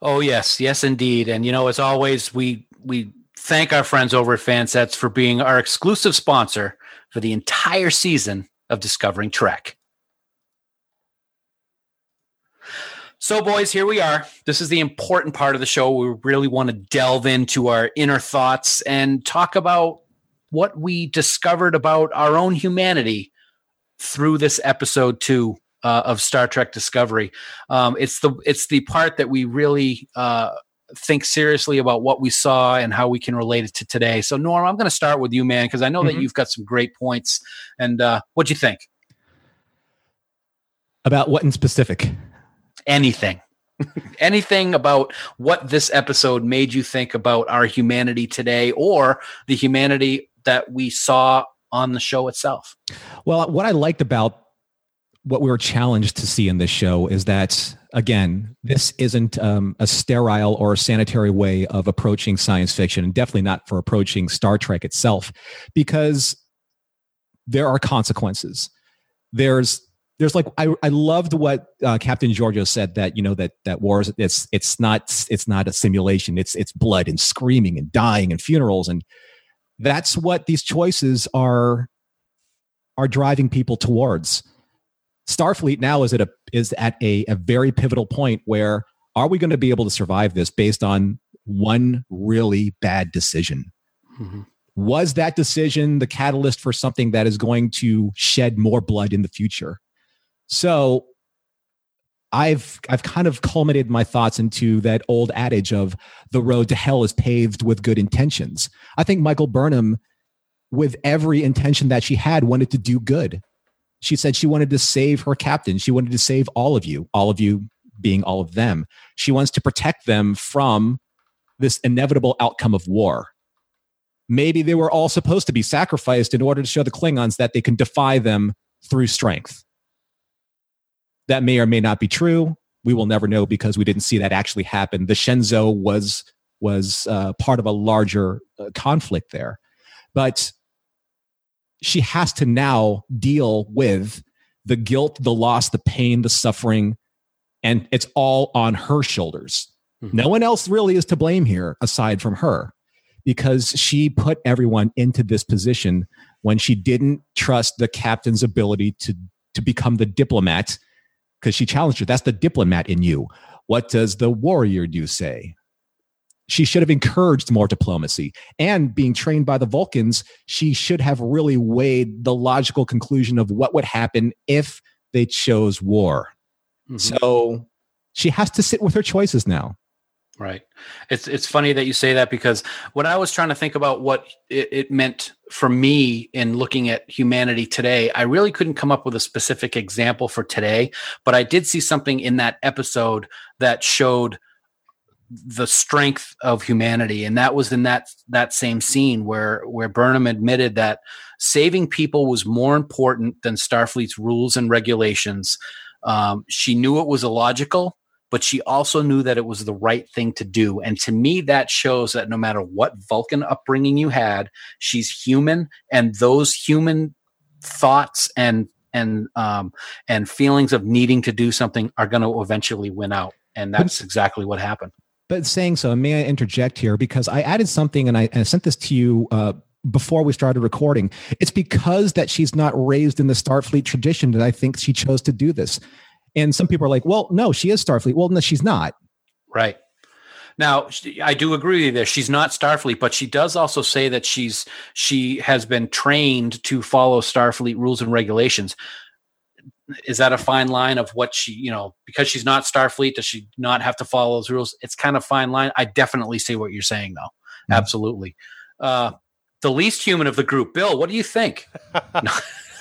Oh yes, yes indeed. And you know, as always, we we thank our friends over at Fansets for being our exclusive sponsor for the entire season of Discovering Trek. So, boys, here we are. This is the important part of the show. We really want to delve into our inner thoughts and talk about what we discovered about our own humanity through this episode two uh, of Star Trek Discovery. Um, it's the it's the part that we really uh, think seriously about what we saw and how we can relate it to today. So, Norm, I'm going to start with you, man, because I know Mm-hmm. that you've got some great points. And uh, what do you think? About what in specific? anything anything about what this episode made you think about our humanity today or the humanity that we saw on the show itself Well, what I liked about what we were challenged to see in this show is that, again, this isn't um, a sterile or sanitary way of approaching science fiction, and definitely not for approaching Star Trek itself, because there are consequences. There's there's like I, I loved what uh, Captain Georgiou said that you know that that wars it's it's not it's not a simulation it's it's blood and screaming and dying and funerals and that's what these choices are are driving people towards. Starfleet now is at a is at a, a very pivotal point where are we going to be able to survive this based on one really bad decision? Mm-hmm. Was that decision the catalyst for something that is going to shed more blood in the future? So I've I've kind of culminated my thoughts into that old adage of the road to hell is paved with good intentions. I think Michael Burnham with every intention that she had wanted to do good. She said she wanted to save her captain. She wanted to save all of you, all of you being all of them. She wants to protect them from this inevitable outcome of war. Maybe they were all supposed to be sacrificed in order to show the Klingons that they can defy them through strength. That may or may not be true. We will never know because we didn't see that actually happen. The Shenzhou was was uh, part of a larger uh, conflict there, but she has to now deal with the guilt, the loss, the pain, the suffering, and it's all on her shoulders. Hmm. No one else really is to blame here aside from her because she put everyone into this position when she didn't trust the captain's ability to to become the diplomat because she challenged her that's the diplomat in you. What does the warrior do say she should have encouraged more diplomacy and being trained by the vulcans she should have really weighed the logical conclusion of what would happen if they chose war mm-hmm. so she has to sit with her choices now Right. It's it's funny that you say that because when I was trying to think about what it, it meant for me in looking at humanity today, I really couldn't come up with a specific example for today. But I did see something in that episode that showed the strength of humanity, and that was in that that same scene where where Burnham admitted that saving people was more important than Starfleet's rules and regulations. Um, she knew it was illogical but she also knew that it was the right thing to do. And to me, that shows that no matter what Vulcan upbringing you had, she's human, and those human thoughts and and um, and feelings of needing to do something are going to eventually win out. And that's exactly what happened. But saying so, may I interject here because I added something and I, and I sent this to you uh, before we started recording. It's because that she's not raised in the Starfleet tradition that I think she chose to do this. And some people are like, "Well, no, she is Starfleet." Well, no, she's not. Right. Now, I do agree with you there. She's not Starfleet, but she does also say that she's she has been trained to follow Starfleet rules and regulations. Is that a fine line of what she, you know, because she's not Starfleet, does she not have to follow those rules? It's kind of fine line. I definitely see what you're saying, though. Absolutely. Uh, the least human of the group, Bill. What do you think?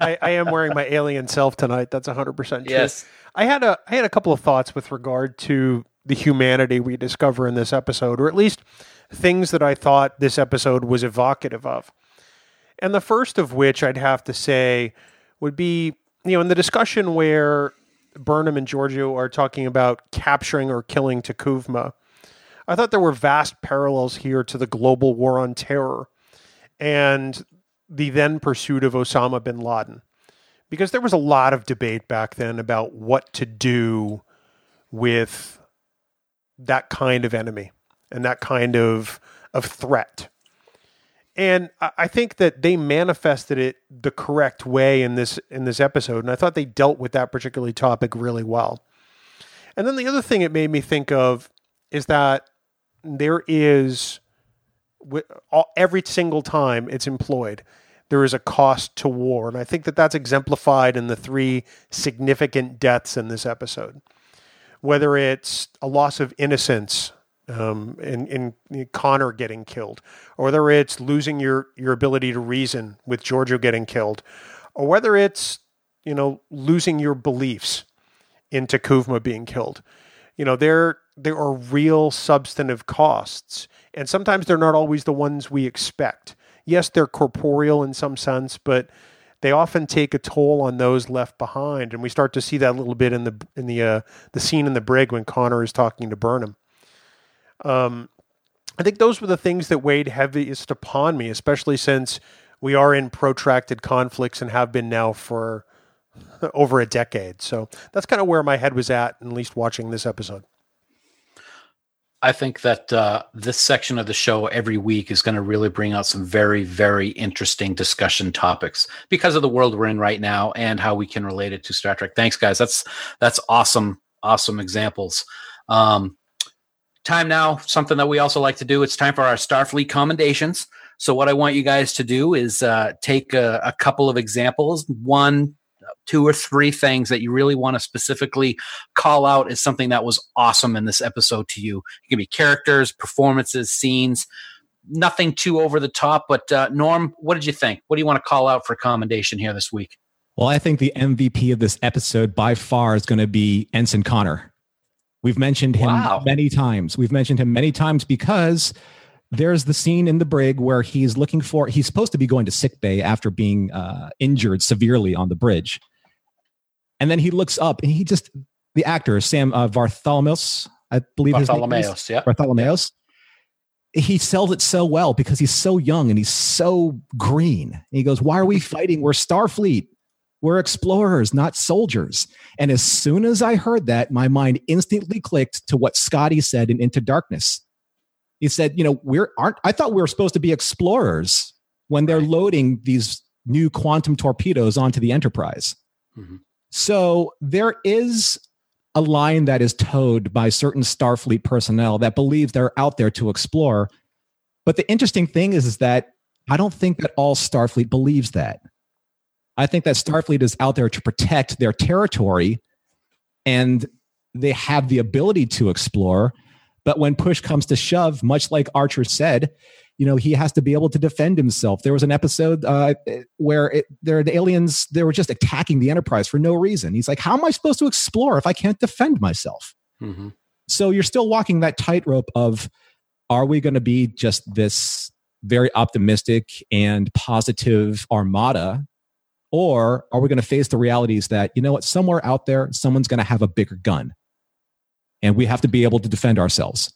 I, I am wearing my alien self tonight. That's 100% true. Yes. I had a I had a couple of thoughts with regard to the humanity we discover in this episode, or at least things that I thought this episode was evocative of. And the first of which I'd have to say would be, you know, in the discussion where Burnham and Georgiou are talking about capturing or killing T'Kuvma, I thought there were vast parallels here to the global war on terror and the then pursuit of Osama bin Laden. Because there was a lot of debate back then about what to do with that kind of enemy and that kind of of threat. And I think that they manifested it the correct way in this in this episode, and I thought they dealt with that particular topic really well. And then the other thing it made me think of is that there is every single time it's employed, there is a cost to war, and I think that that's exemplified in the three significant deaths in this episode. Whether it's a loss of innocence um, in, in Connor getting killed, or whether it's losing your, your ability to reason with Georgiou getting killed, or whether it's you know losing your beliefs in T'Kuvma being killed. You know there there are real substantive costs, and sometimes they're not always the ones we expect. Yes, they're corporeal in some sense, but they often take a toll on those left behind, and we start to see that a little bit in the in the uh, the scene in the brig when Connor is talking to Burnham. Um, I think those were the things that weighed heaviest upon me, especially since we are in protracted conflicts and have been now for over a decade. So that's kind of where my head was at, at least watching this episode. I think that uh, this section of the show every week is going to really bring out some very, very interesting discussion topics because of the world we're in right now and how we can relate it to Star Trek. Thanks, guys. That's that's awesome, awesome examples. Um, time now, something that we also like to do. It's time for our Starfleet commendations. So, what I want you guys to do is uh, take a, a couple of examples, one, two, or three things that you really want to specifically call out as something that was awesome in this episode to you. It can be characters, performances, scenes, nothing too over the top. But, uh, Norm, what did you think? What do you want to call out for commendation here this week? Well, I think the MVP of this episode by far is going to be Ensign Connor. We've mentioned him Wow. many times. We've mentioned him many times because there's the scene in the brig where he's looking for he's supposed to be going to sick bay after being uh, injured severely on the bridge and then he looks up and he just the actor sam uh, bartholomeus i believe his name is. Bartholomeus, yeah. he sells it so well because he's so young and he's so green And he goes why are we fighting we're starfleet we're explorers not soldiers and as soon as i heard that my mind instantly clicked to what scotty said in into darkness he said, you know, we're aren't I thought we were supposed to be explorers when they're loading these new quantum torpedoes onto the Enterprise. Mhm. So there is a line that is towed by certain Starfleet personnel that believes they're out there to explore. But the interesting thing is, is that I don't think that all Starfleet believes that. I think that Starfleet is out there to protect their territory and they have the ability to explore. But when push comes to shove, much like Archer said, you know, he has to be able to defend himself. There was an episode uh, where it, there the aliens they were just attacking the Enterprise for no reason. He's like, "How am I supposed to explore if I can't defend myself?" Mhm. So you're still walking that tightrope of, are we going to be just this very optimistic and positive armada, or are we going to face the realities that you know what, somewhere out there, someone's going to have a bigger gun, and we have to be able to defend ourselves.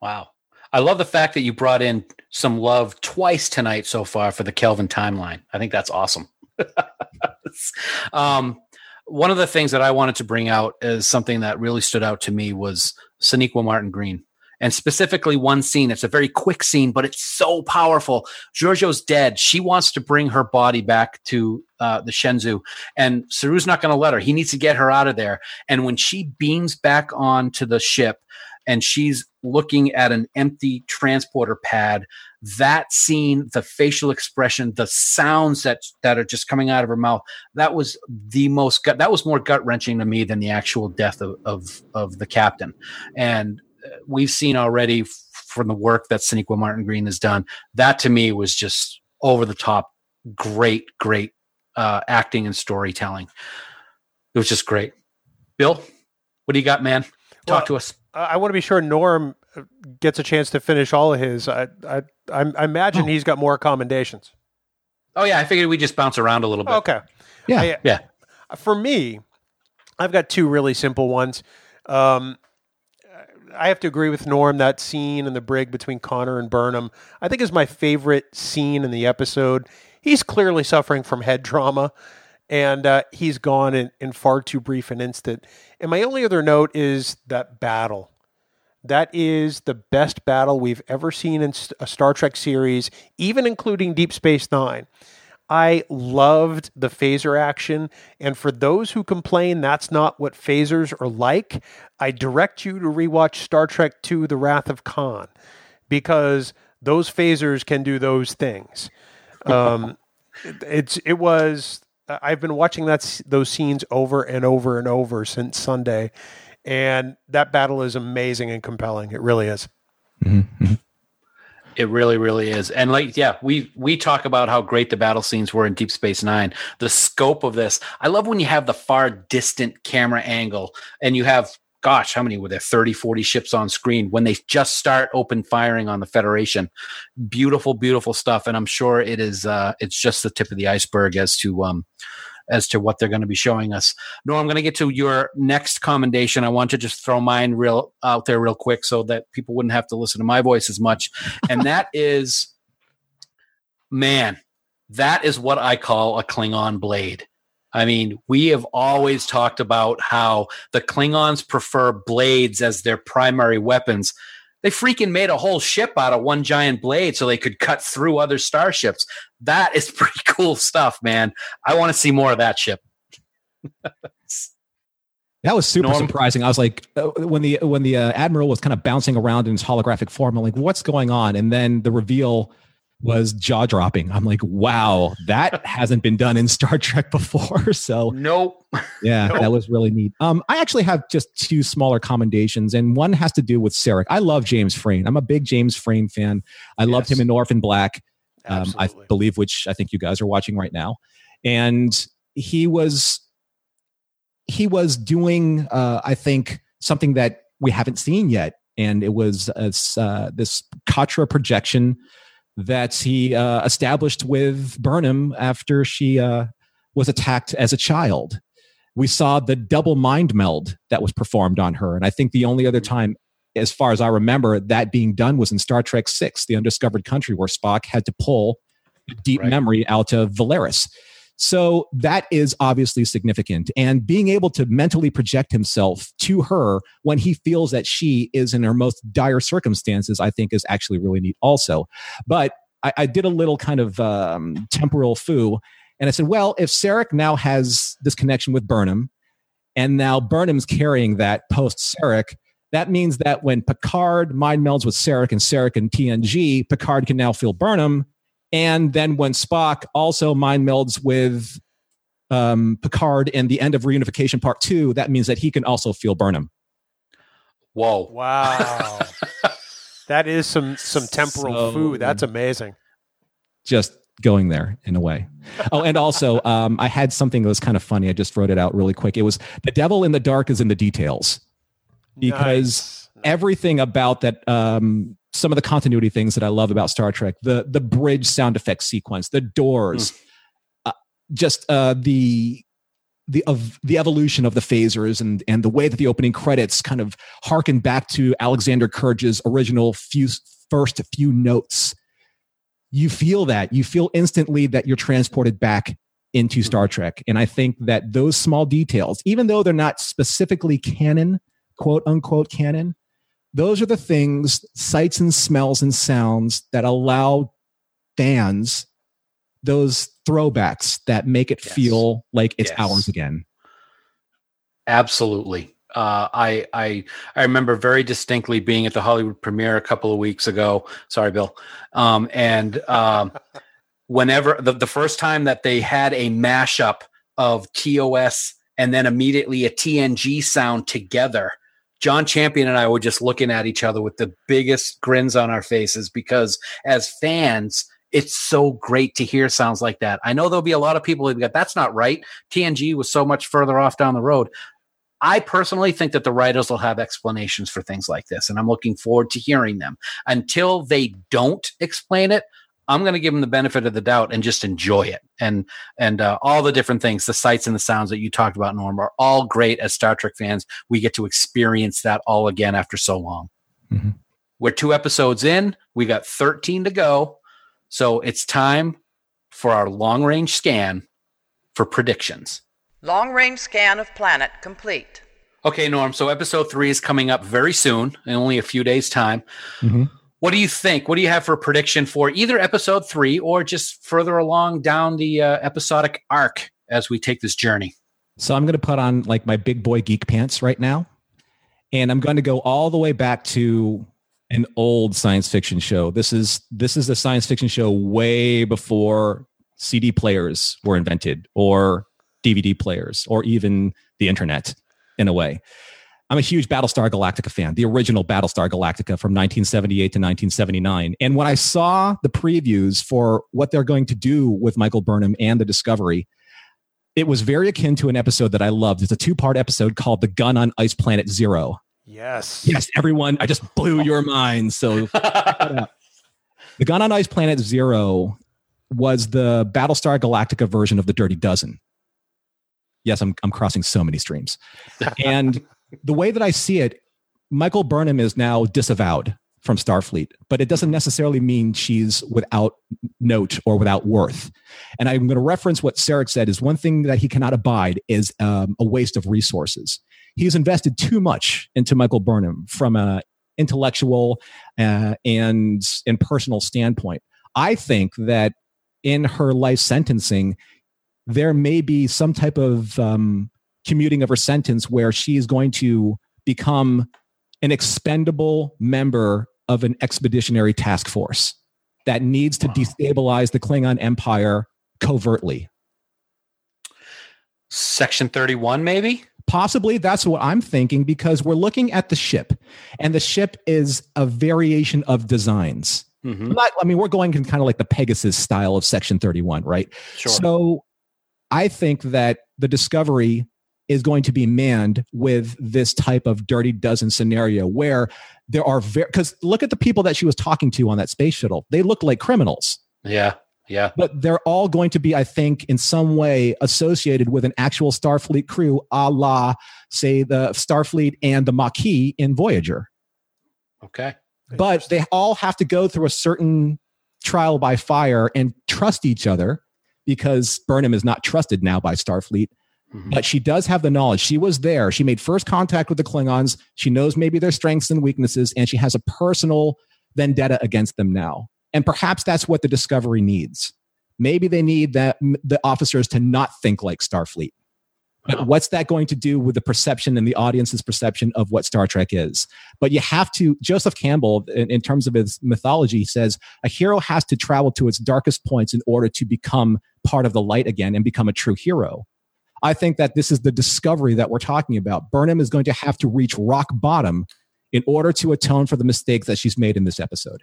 Wow. I love the fact that you brought in some love twice tonight so far for the Kelvin timeline. I think that's awesome. um, one of the things that I wanted to bring out as something that really stood out to me was Sonequa Martin Green. And specifically one scene. It's a very quick scene, but it's so powerful. Georgiou's dead. She wants to bring her body back to uh, the Shenzhou, and Saru's not going to let her. He needs to get her out of there. And when she beams back onto the ship, and she's looking at an empty transporter pad that scene the facial expression the sounds that that are just coming out of her mouth that was the most gut that was more gut wrenching to me than the actual death of of, of the captain and we've seen already from the work that Sonequa Martin Green has done that to me was just over the top great great uh, acting and storytelling it was just great bill what do you got man talk Well, to us I want to be sure Norm uh, gets a chance to finish all of his. I I, I I imagine Oh. he's got more commendations. Oh yeah, I figured we just bounce around a little bit. Okay. Yeah. I- Yeah. for me, I've got two really simple ones. Um, I have to agree with Norm. That scene in the brig between Connor and Burnham, I think, is my favorite scene in the episode. He's clearly suffering from head trauma, and uh, he's gone in, in far too brief an instant. And my only other note is that battle. That is the best battle we've ever seen in a Star Trek series, even including Deep Space Nine. I loved the phaser action. And for those who complain that's not what phasers are like, I direct you to rewatch Star Trek II The Wrath of Khan because those phasers can do those things. Um, it's it was I've been watching that those scenes over and over and over since Sunday, and that battle is amazing and compelling. It really is. Mm-hmm. It really, really is. And like, yeah, we we talk about how great the battle scenes were in Deep Space Nine. The scope of this, I love when you have the far distant camera angle and you have gosh, how many were there? 30, 40 ships on screen when they just start open firing on the Federation. Beautiful, beautiful stuff. And I'm sure it is uh it's just the tip of the iceberg as to um as to what they're going to be showing us. No, I'm going to get to your next commendation. I want to just throw mine real out there real quick so that people wouldn't have to listen to my voice as much. And that is, man, that is what I call a Klingon blade. I mean, we have always talked about how the Klingons prefer blades as their primary weapons. They freaking made a whole ship out of one giant blade so they could cut through other starships. That is pretty cool stuff, man. I want to see more of that ship. That was super Norm. surprising. I was like, uh, when the when the uh, admiral was kind of bouncing around in his holographic form, I'm like, what's going on? And then the reveal was jaw dropping. I'm like, wow, that hasn't been done in Star Trek before. So nope. Yeah, nope. that was really neat. Um, I actually have just two smaller commendations, and one has to do with Sarek. I love James Frain. I'm a big James Frain fan. I yes. loved him in Orphan Black. Um, I believe, which I think you guys are watching right now, and he was he was doing, uh, I think, something that we haven't seen yet, and it was uh, this Katra projection that he uh, established with Burnham after she uh, was attacked as a child. We saw the double mind meld that was performed on her. And I think the only other time, as far as I remember, that being done was in Star Trek Six, The Undiscovered Country, where Spock had to pull deep right. memory out of Valeris. So that is obviously significant. And being able to mentally project himself to her when he feels that she is in her most dire circumstances, I think is actually really neat also. But I, I did a little kind of um, temporal foo. And I said, well, if Sarek now has this connection with Burnham, and now Burnham's carrying that post Sarek, that means that when Picard mind melds with Sarek and Sarek and TNG, Picard can now feel Burnham and then when Spock also mind melds with um, Picard in the end of Reunification Part Two, that means that he can also feel Burnham. Whoa! Wow, that is some some temporal so, food. That's amazing. Just going there in a way. Oh, and also, um, I had something that was kind of funny. I just wrote it out really quick. It was the devil in the dark is in the details because nice. everything about that um, some of the continuity things that I love about Star Trek, the the bridge sound effect sequence, the doors, mm. uh, just uh, the the of the evolution of the phasers and and the way that the opening credits kind of harken back to Alexander Courage's original few first few notes. You feel that you feel instantly that you're transported back into Star Trek, and I think that those small details, even though they're not specifically canon, quote unquote canon, those are the things, sights and smells and sounds that allow fans those throwbacks that make it yes. feel like it's yes. ours again. Absolutely. Uh, I I I remember very distinctly being at the Hollywood premiere a couple of weeks ago. Sorry, Bill. Um, and um, whenever the, the first time that they had a mashup of TOS and then immediately a TNG sound together, John Champion and I were just looking at each other with the biggest grins on our faces because as fans, it's so great to hear sounds like that. I know there'll be a lot of people who go, that's not right. TNG was so much further off down the road. I personally think that the writers will have explanations for things like this, and I'm looking forward to hearing them. Until they don't explain it, I'm going to give them the benefit of the doubt and just enjoy it. And and uh, all the different things, the sights and the sounds that you talked about, Norm, are all great. As Star Trek fans, we get to experience that all again after so long. Mm-hmm. We're two episodes in. We got 13 to go, so it's time for our long range scan for predictions. Long range scan of planet complete. Okay, Norm. So episode three is coming up very soon, in only a few days' time. Mm-hmm What do you think? What do you have for a prediction for either episode three or just further along down the uh, episodic arc as we take this journey? So I'm going to put on like my big boy geek pants right now. And I'm going to go all the way back to an old science fiction show. This is this is a science fiction show way before CD players were invented or DVD players or even the internet in a way. I'm a huge Battlestar Galactica fan, the original Battlestar Galactica from 1978 to 1979. And when I saw the previews for what they're going to do with Michael Burnham and the Discovery, it was very akin to an episode that I loved. It's a two part episode called The Gun on Ice Planet Zero. Yes. Yes, everyone, I just blew your mind. So, The Gun on Ice Planet Zero was the Battlestar Galactica version of the Dirty Dozen. Yes, I'm, I'm crossing so many streams. And the way that I see it, Michael Burnham is now disavowed from Starfleet, but it doesn't necessarily mean she's without note or without worth. And I'm going to reference what Sarek said is one thing that he cannot abide is um, a waste of resources. He's invested too much into Michael Burnham from a intellectual uh, and and personal standpoint. I think that in her life sentencing, there may be some type of um, commuting of her sentence where she is going to become an expendable member of an expeditionary task force that needs to destabilize the Klingon Empire covertly. Section 31, maybe? Possibly that's what I'm thinking because we're looking at the ship, and the ship is a variation of designs. Mm-hmm. Not, I mean, we're going in kind of like the Pegasus style of Section 31, right? Sure. So I think that the Discovery is going to be manned with this type of dirty dozen scenario where there are very because look at the people that she was talking to on that space shuttle they look like criminals yeah. Yeah. but they're all going to be i think in some way associated with an actual starfleet crew a la say the starfleet and the maquis in voyager Okay. but they all have to go through a certain trial by fire and trust each other because burnham is not trusted now by starfleet Mhm. but she does have the knowledge. She was there. She made first contact with the Klingons. She knows maybe their strengths and weaknesses, and she has a personal vendetta against them now. And perhaps that's what the Discovery needs. Maybe they need that the officers to not think like Starfleet. But what's that going to do with the perception and the audience's perception of what Star Trek is? But you have to, Joseph Campbell, in, in terms of his mythology, says a hero has to travel to its darkest points in order to become part of the light again and become a true hero. I think that this is the discovery that we're talking about. Burnham is going to have to reach rock bottom in order to atone for the mistakes that she's made in this episode.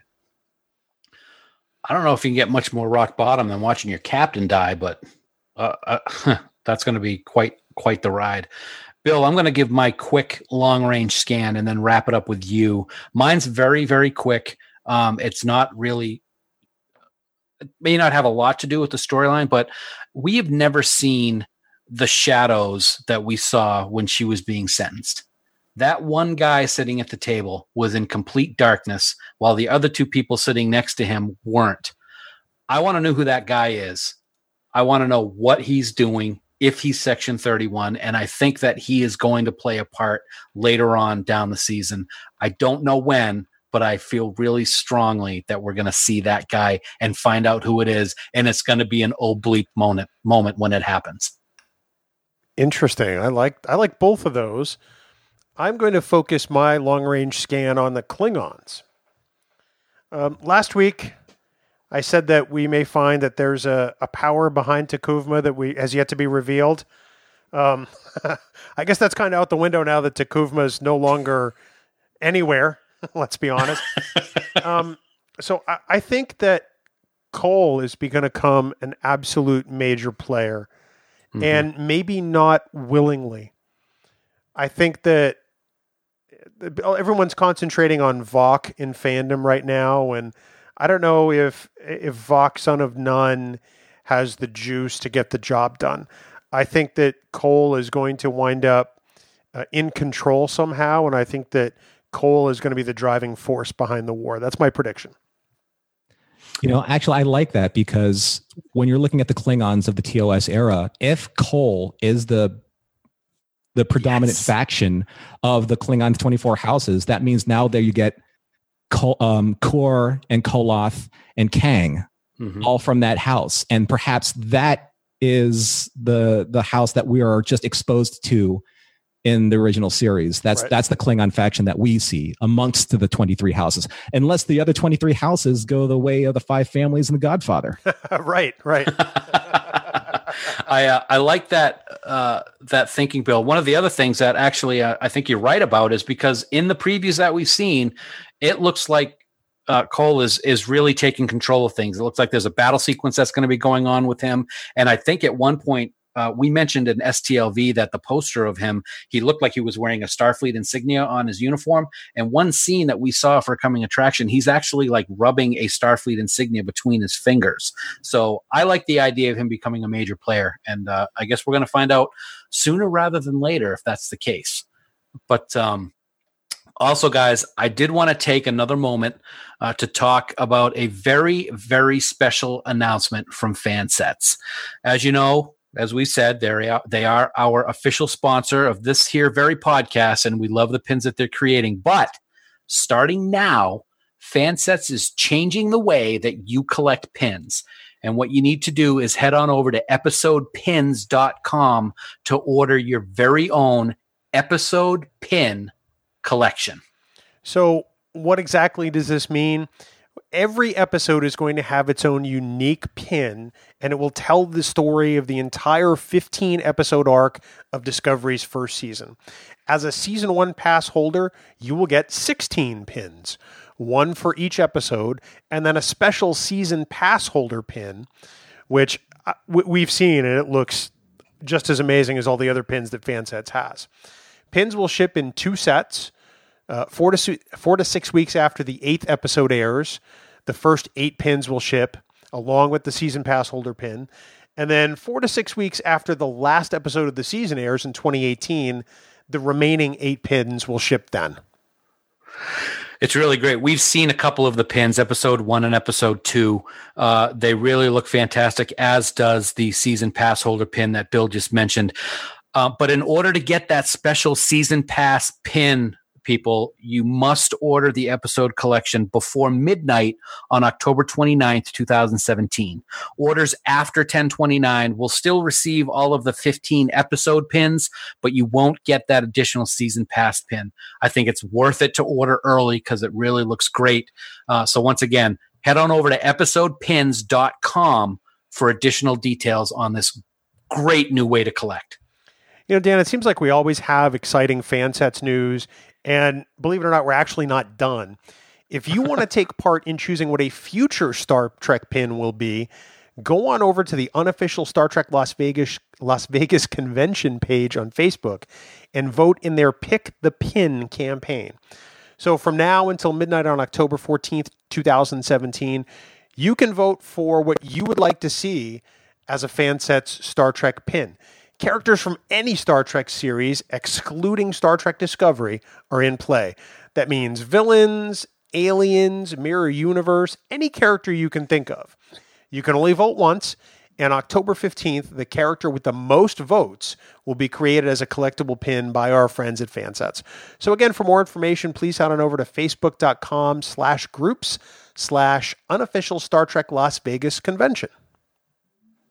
I don't know if you can get much more rock bottom than watching your captain die, but uh, uh, that's going to be quite quite the ride. Bill, I'm going to give my quick long range scan and then wrap it up with you. Mine's very very quick. Um, it's not really it may not have a lot to do with the storyline, but we have never seen the shadows that we saw when she was being sentenced. That one guy sitting at the table was in complete darkness, while the other two people sitting next to him weren't. I want to know who that guy is. I want to know what he's doing, if he's Section 31, and I think that he is going to play a part later on down the season. I don't know when, but I feel really strongly that we're going to see that guy and find out who it is, and it's going to be an oblique moment moment when it happens. Interesting. I like I like both of those. I'm going to focus my long range scan on the Klingons. Um, last week, I said that we may find that there's a, a power behind T'Kuvma that we has yet to be revealed. Um, I guess that's kind of out the window now that T'Kuvma is no longer anywhere. Let's be honest. um, so I, I think that Kol is going to become an absolute major player Mm-hmm. and maybe not willingly. I think that uh, uh, everyone's concentrating on Voq in fandom right now, and I don't know if if Voq, son of none, has the juice to get the job done. I think that Kol is going to wind up uh, in control somehow, and I think that Kol is going to be the driving force behind the war. That's my prediction. You know, actually, I like that because when you're looking at the Klingons of the TOS era, if Kol is the the predominant Yes. faction of the Klingon 24 houses, that means now there you get Kol- um, Kor and Koloth and Kang, Mhm. all from that house, and perhaps that is the the house that we are just exposed to in the original series. That's Right. that's the Klingon faction that we see amongst the twenty three houses, unless the other twenty three houses go the way of the five families and the Godfather. right, right. I uh, I like that uh, that thinking, Bill. One of the other things that actually uh, I think you're right about is because in the previews that we've seen, it looks like uh, Kol is is really taking control of things. It looks like there's a battle sequence that's going to be going on with him, and I think at one point. Uh, we mentioned in STLV that the poster of him, he looked like he was wearing a Starfleet insignia on his uniform. And one scene that we saw for coming attraction, he's actually like rubbing a Starfleet insignia between his fingers. So I like the idea of him becoming a major player, and uh, I guess we're going to find out sooner rather than later if that's the case. But um, also, guys, I did want to take another moment uh, to talk about a very, very special announcement from Fansets. As you know, as we said, they are, they are our official sponsor of this here very podcast, and we love the pins that they're creating. But starting now, Fansets is changing the way that you collect pins. And what you need to do is head on over to episodepins.com to order your very own episode pin collection. So, what exactly does this mean? Every episode is going to have its own unique pin, and it will tell the story of the entire 15 episode arc of Discovery's first season. As a season one pass holder, you will get 16 pins, one for each episode, and then a special season pass holder pin, which uh, we've seen, and it looks just as amazing as all the other pins that Fansets has. Pins will ship in two sets. Uh, four to four to six weeks after the eighth episode airs, the first eight pins will ship along with the season pass holder pin, and then four to six weeks after the last episode of the season airs in 2018, the remaining eight pins will ship then. It's really great. We've seen a couple of the pins, episode one and episode two. Uh, they really look fantastic, as does the season pass holder pin that Bill just mentioned. Uh, but in order to get that special season pass pin, people, you must order the episode collection before midnight on October 29th, 2017. Orders after 1029 will still receive all of the 15 episode pins, but you won't get that additional season pass pin. I think it's worth it to order early because it really looks great. Uh, so once again, head on over to episodepins.com for additional details on this great new way to collect. You know, Dan, it seems like we always have exciting Fansets news, and believe it or not, we're actually not done. If you want to take part in choosing what a future Star Trek pin will be, go on over to the unofficial Star Trek Las Vegas Las Vegas convention page on Facebook and vote in their Pick the Pin campaign. So from now until midnight on October 14th, 2017, you can vote for what you would like to see as a Fansets Star Trek pin. Characters from any Star Trek series, excluding Star Trek Discovery, are in play. That means villains, aliens, mirror universe, any character you can think of. You can only vote once, and October 15th, the character with the most votes will be created as a collectible pin by our friends at Fansets. So again, for more information, please head on over to facebook.com slash groups slash unofficial Star Trek Las Vegas convention.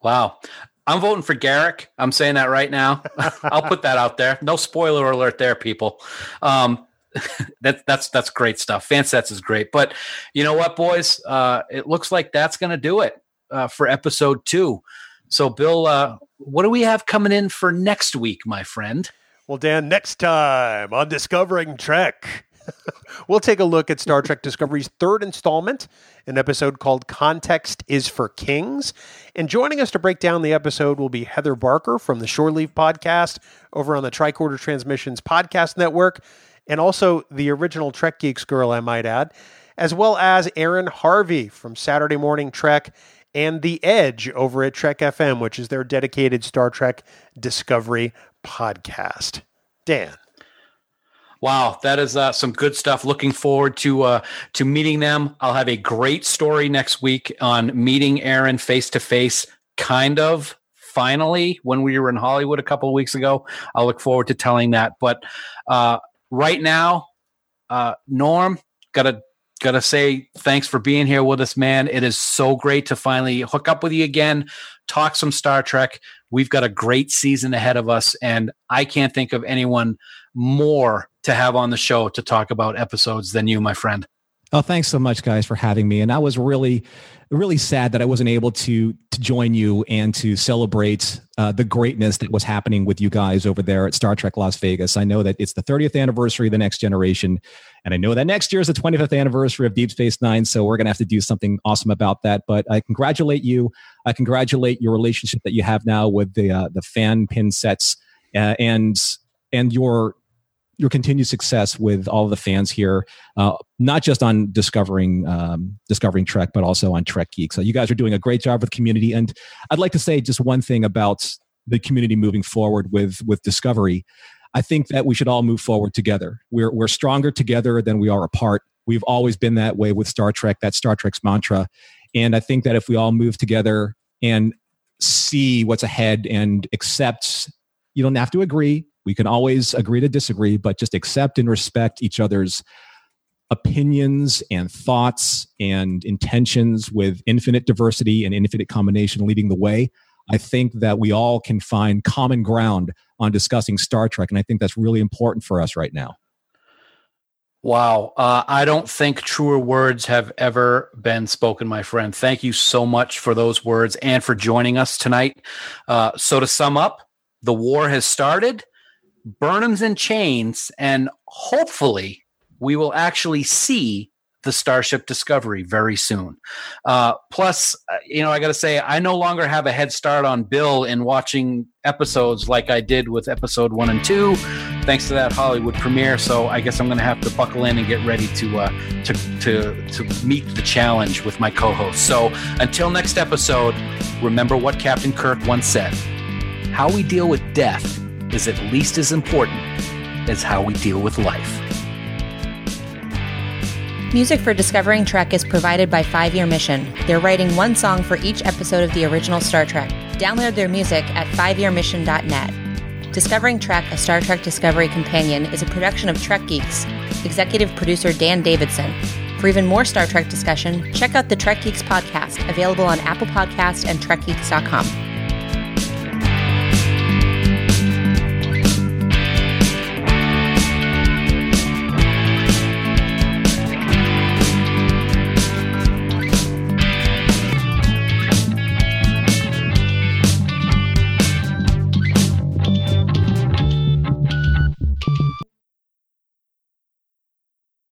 Wow. I'm voting for Garak. I'm saying that right now. I'll put that out there. No spoiler alert there, people. Um, that's that's that's great stuff. Fansets is great, but you know what, boys? Uh, it looks like that's going to do it uh, for episode two. So, Bill, uh, what do we have coming in for next week, my friend? Well, Dan, next time on Discovering Trek, we'll take a look at Star Trek Discovery's third installment, an episode called Context is for Kings. And joining us to break down the episode will be Heather Barker from the Shore Leave podcast over on the Tricorder Transmissions podcast network, and also the original Trek Geeks girl, I might add, as well as Aaron Harvey from Saturday Morning Trek and The Edge over at Trek FM, which is their dedicated Star Trek Discovery podcast. Dan. Wow, that is uh, some good stuff. Looking forward to uh, to meeting them. I'll have a great story next week on meeting Aaron face to face. Kind of finally when we were in Hollywood a couple of weeks ago. I'll look forward to telling that. But uh, right now, uh, Norm got to gotta say thanks for being here with us, man. It is so great to finally hook up with you again, talk some Star Trek. We've got a great season ahead of us, and I can't think of anyone more to have on the show to talk about episodes than you, my friend. Oh, thanks so much, guys, for having me. And I was really, really sad that I wasn't able to to join you and to celebrate uh, the greatness that was happening with you guys over there at Star Trek Las Vegas. I know that it's the 30th anniversary of the Next Generation, and I know that next year is the 25th anniversary of Deep Space Nine. So we're going to have to do something awesome about that. But I congratulate you. I congratulate your relationship that you have now with the uh, the fan pin sets uh, and and your your continued success with all the fans here, uh, not just on discovering um, discovering Trek, but also on Trek Geek. So you guys are doing a great job with community. And I'd like to say just one thing about the community moving forward with with Discovery. I think that we should all move forward together. We're we're stronger together than we are apart. We've always been that way with Star Trek. That's Star Trek's mantra. And I think that if we all move together and see what's ahead and accept, you don't have to agree, we can always agree to disagree, but just accept and respect each other's opinions and thoughts and intentions with infinite diversity and infinite combination leading the way. I think that we all can find common ground on discussing Star Trek. And I think that's really important for us right now. Wow. Uh, I don't think truer words have ever been spoken, my friend. Thank you so much for those words and for joining us tonight. Uh, so, to sum up, the war has started. Burnham's in chains, and hopefully we will actually see the Starship Discovery very soon. Uh, plus, uh, you know, I got to say, I no longer have a head start on Bill in watching episodes like I did with episode one and two, thanks to that Hollywood premiere. So I guess I'm going to have to buckle in and get ready to uh, to to to meet the challenge with my co-host. So until next episode, remember what Captain Kirk once said: "How we deal with death." Is at least as important as how we deal with life. Music for Discovering Trek is provided by Five Year Mission. They're writing one song for each episode of the original Star Trek. Download their music at fiveyearmission.net. Discovering Trek, a Star Trek Discovery companion, is a production of Trek Geeks. Executive producer Dan Davidson. For even more Star Trek discussion, check out the Trek Geeks podcast, available on Apple Podcasts and TrekGeeks.com.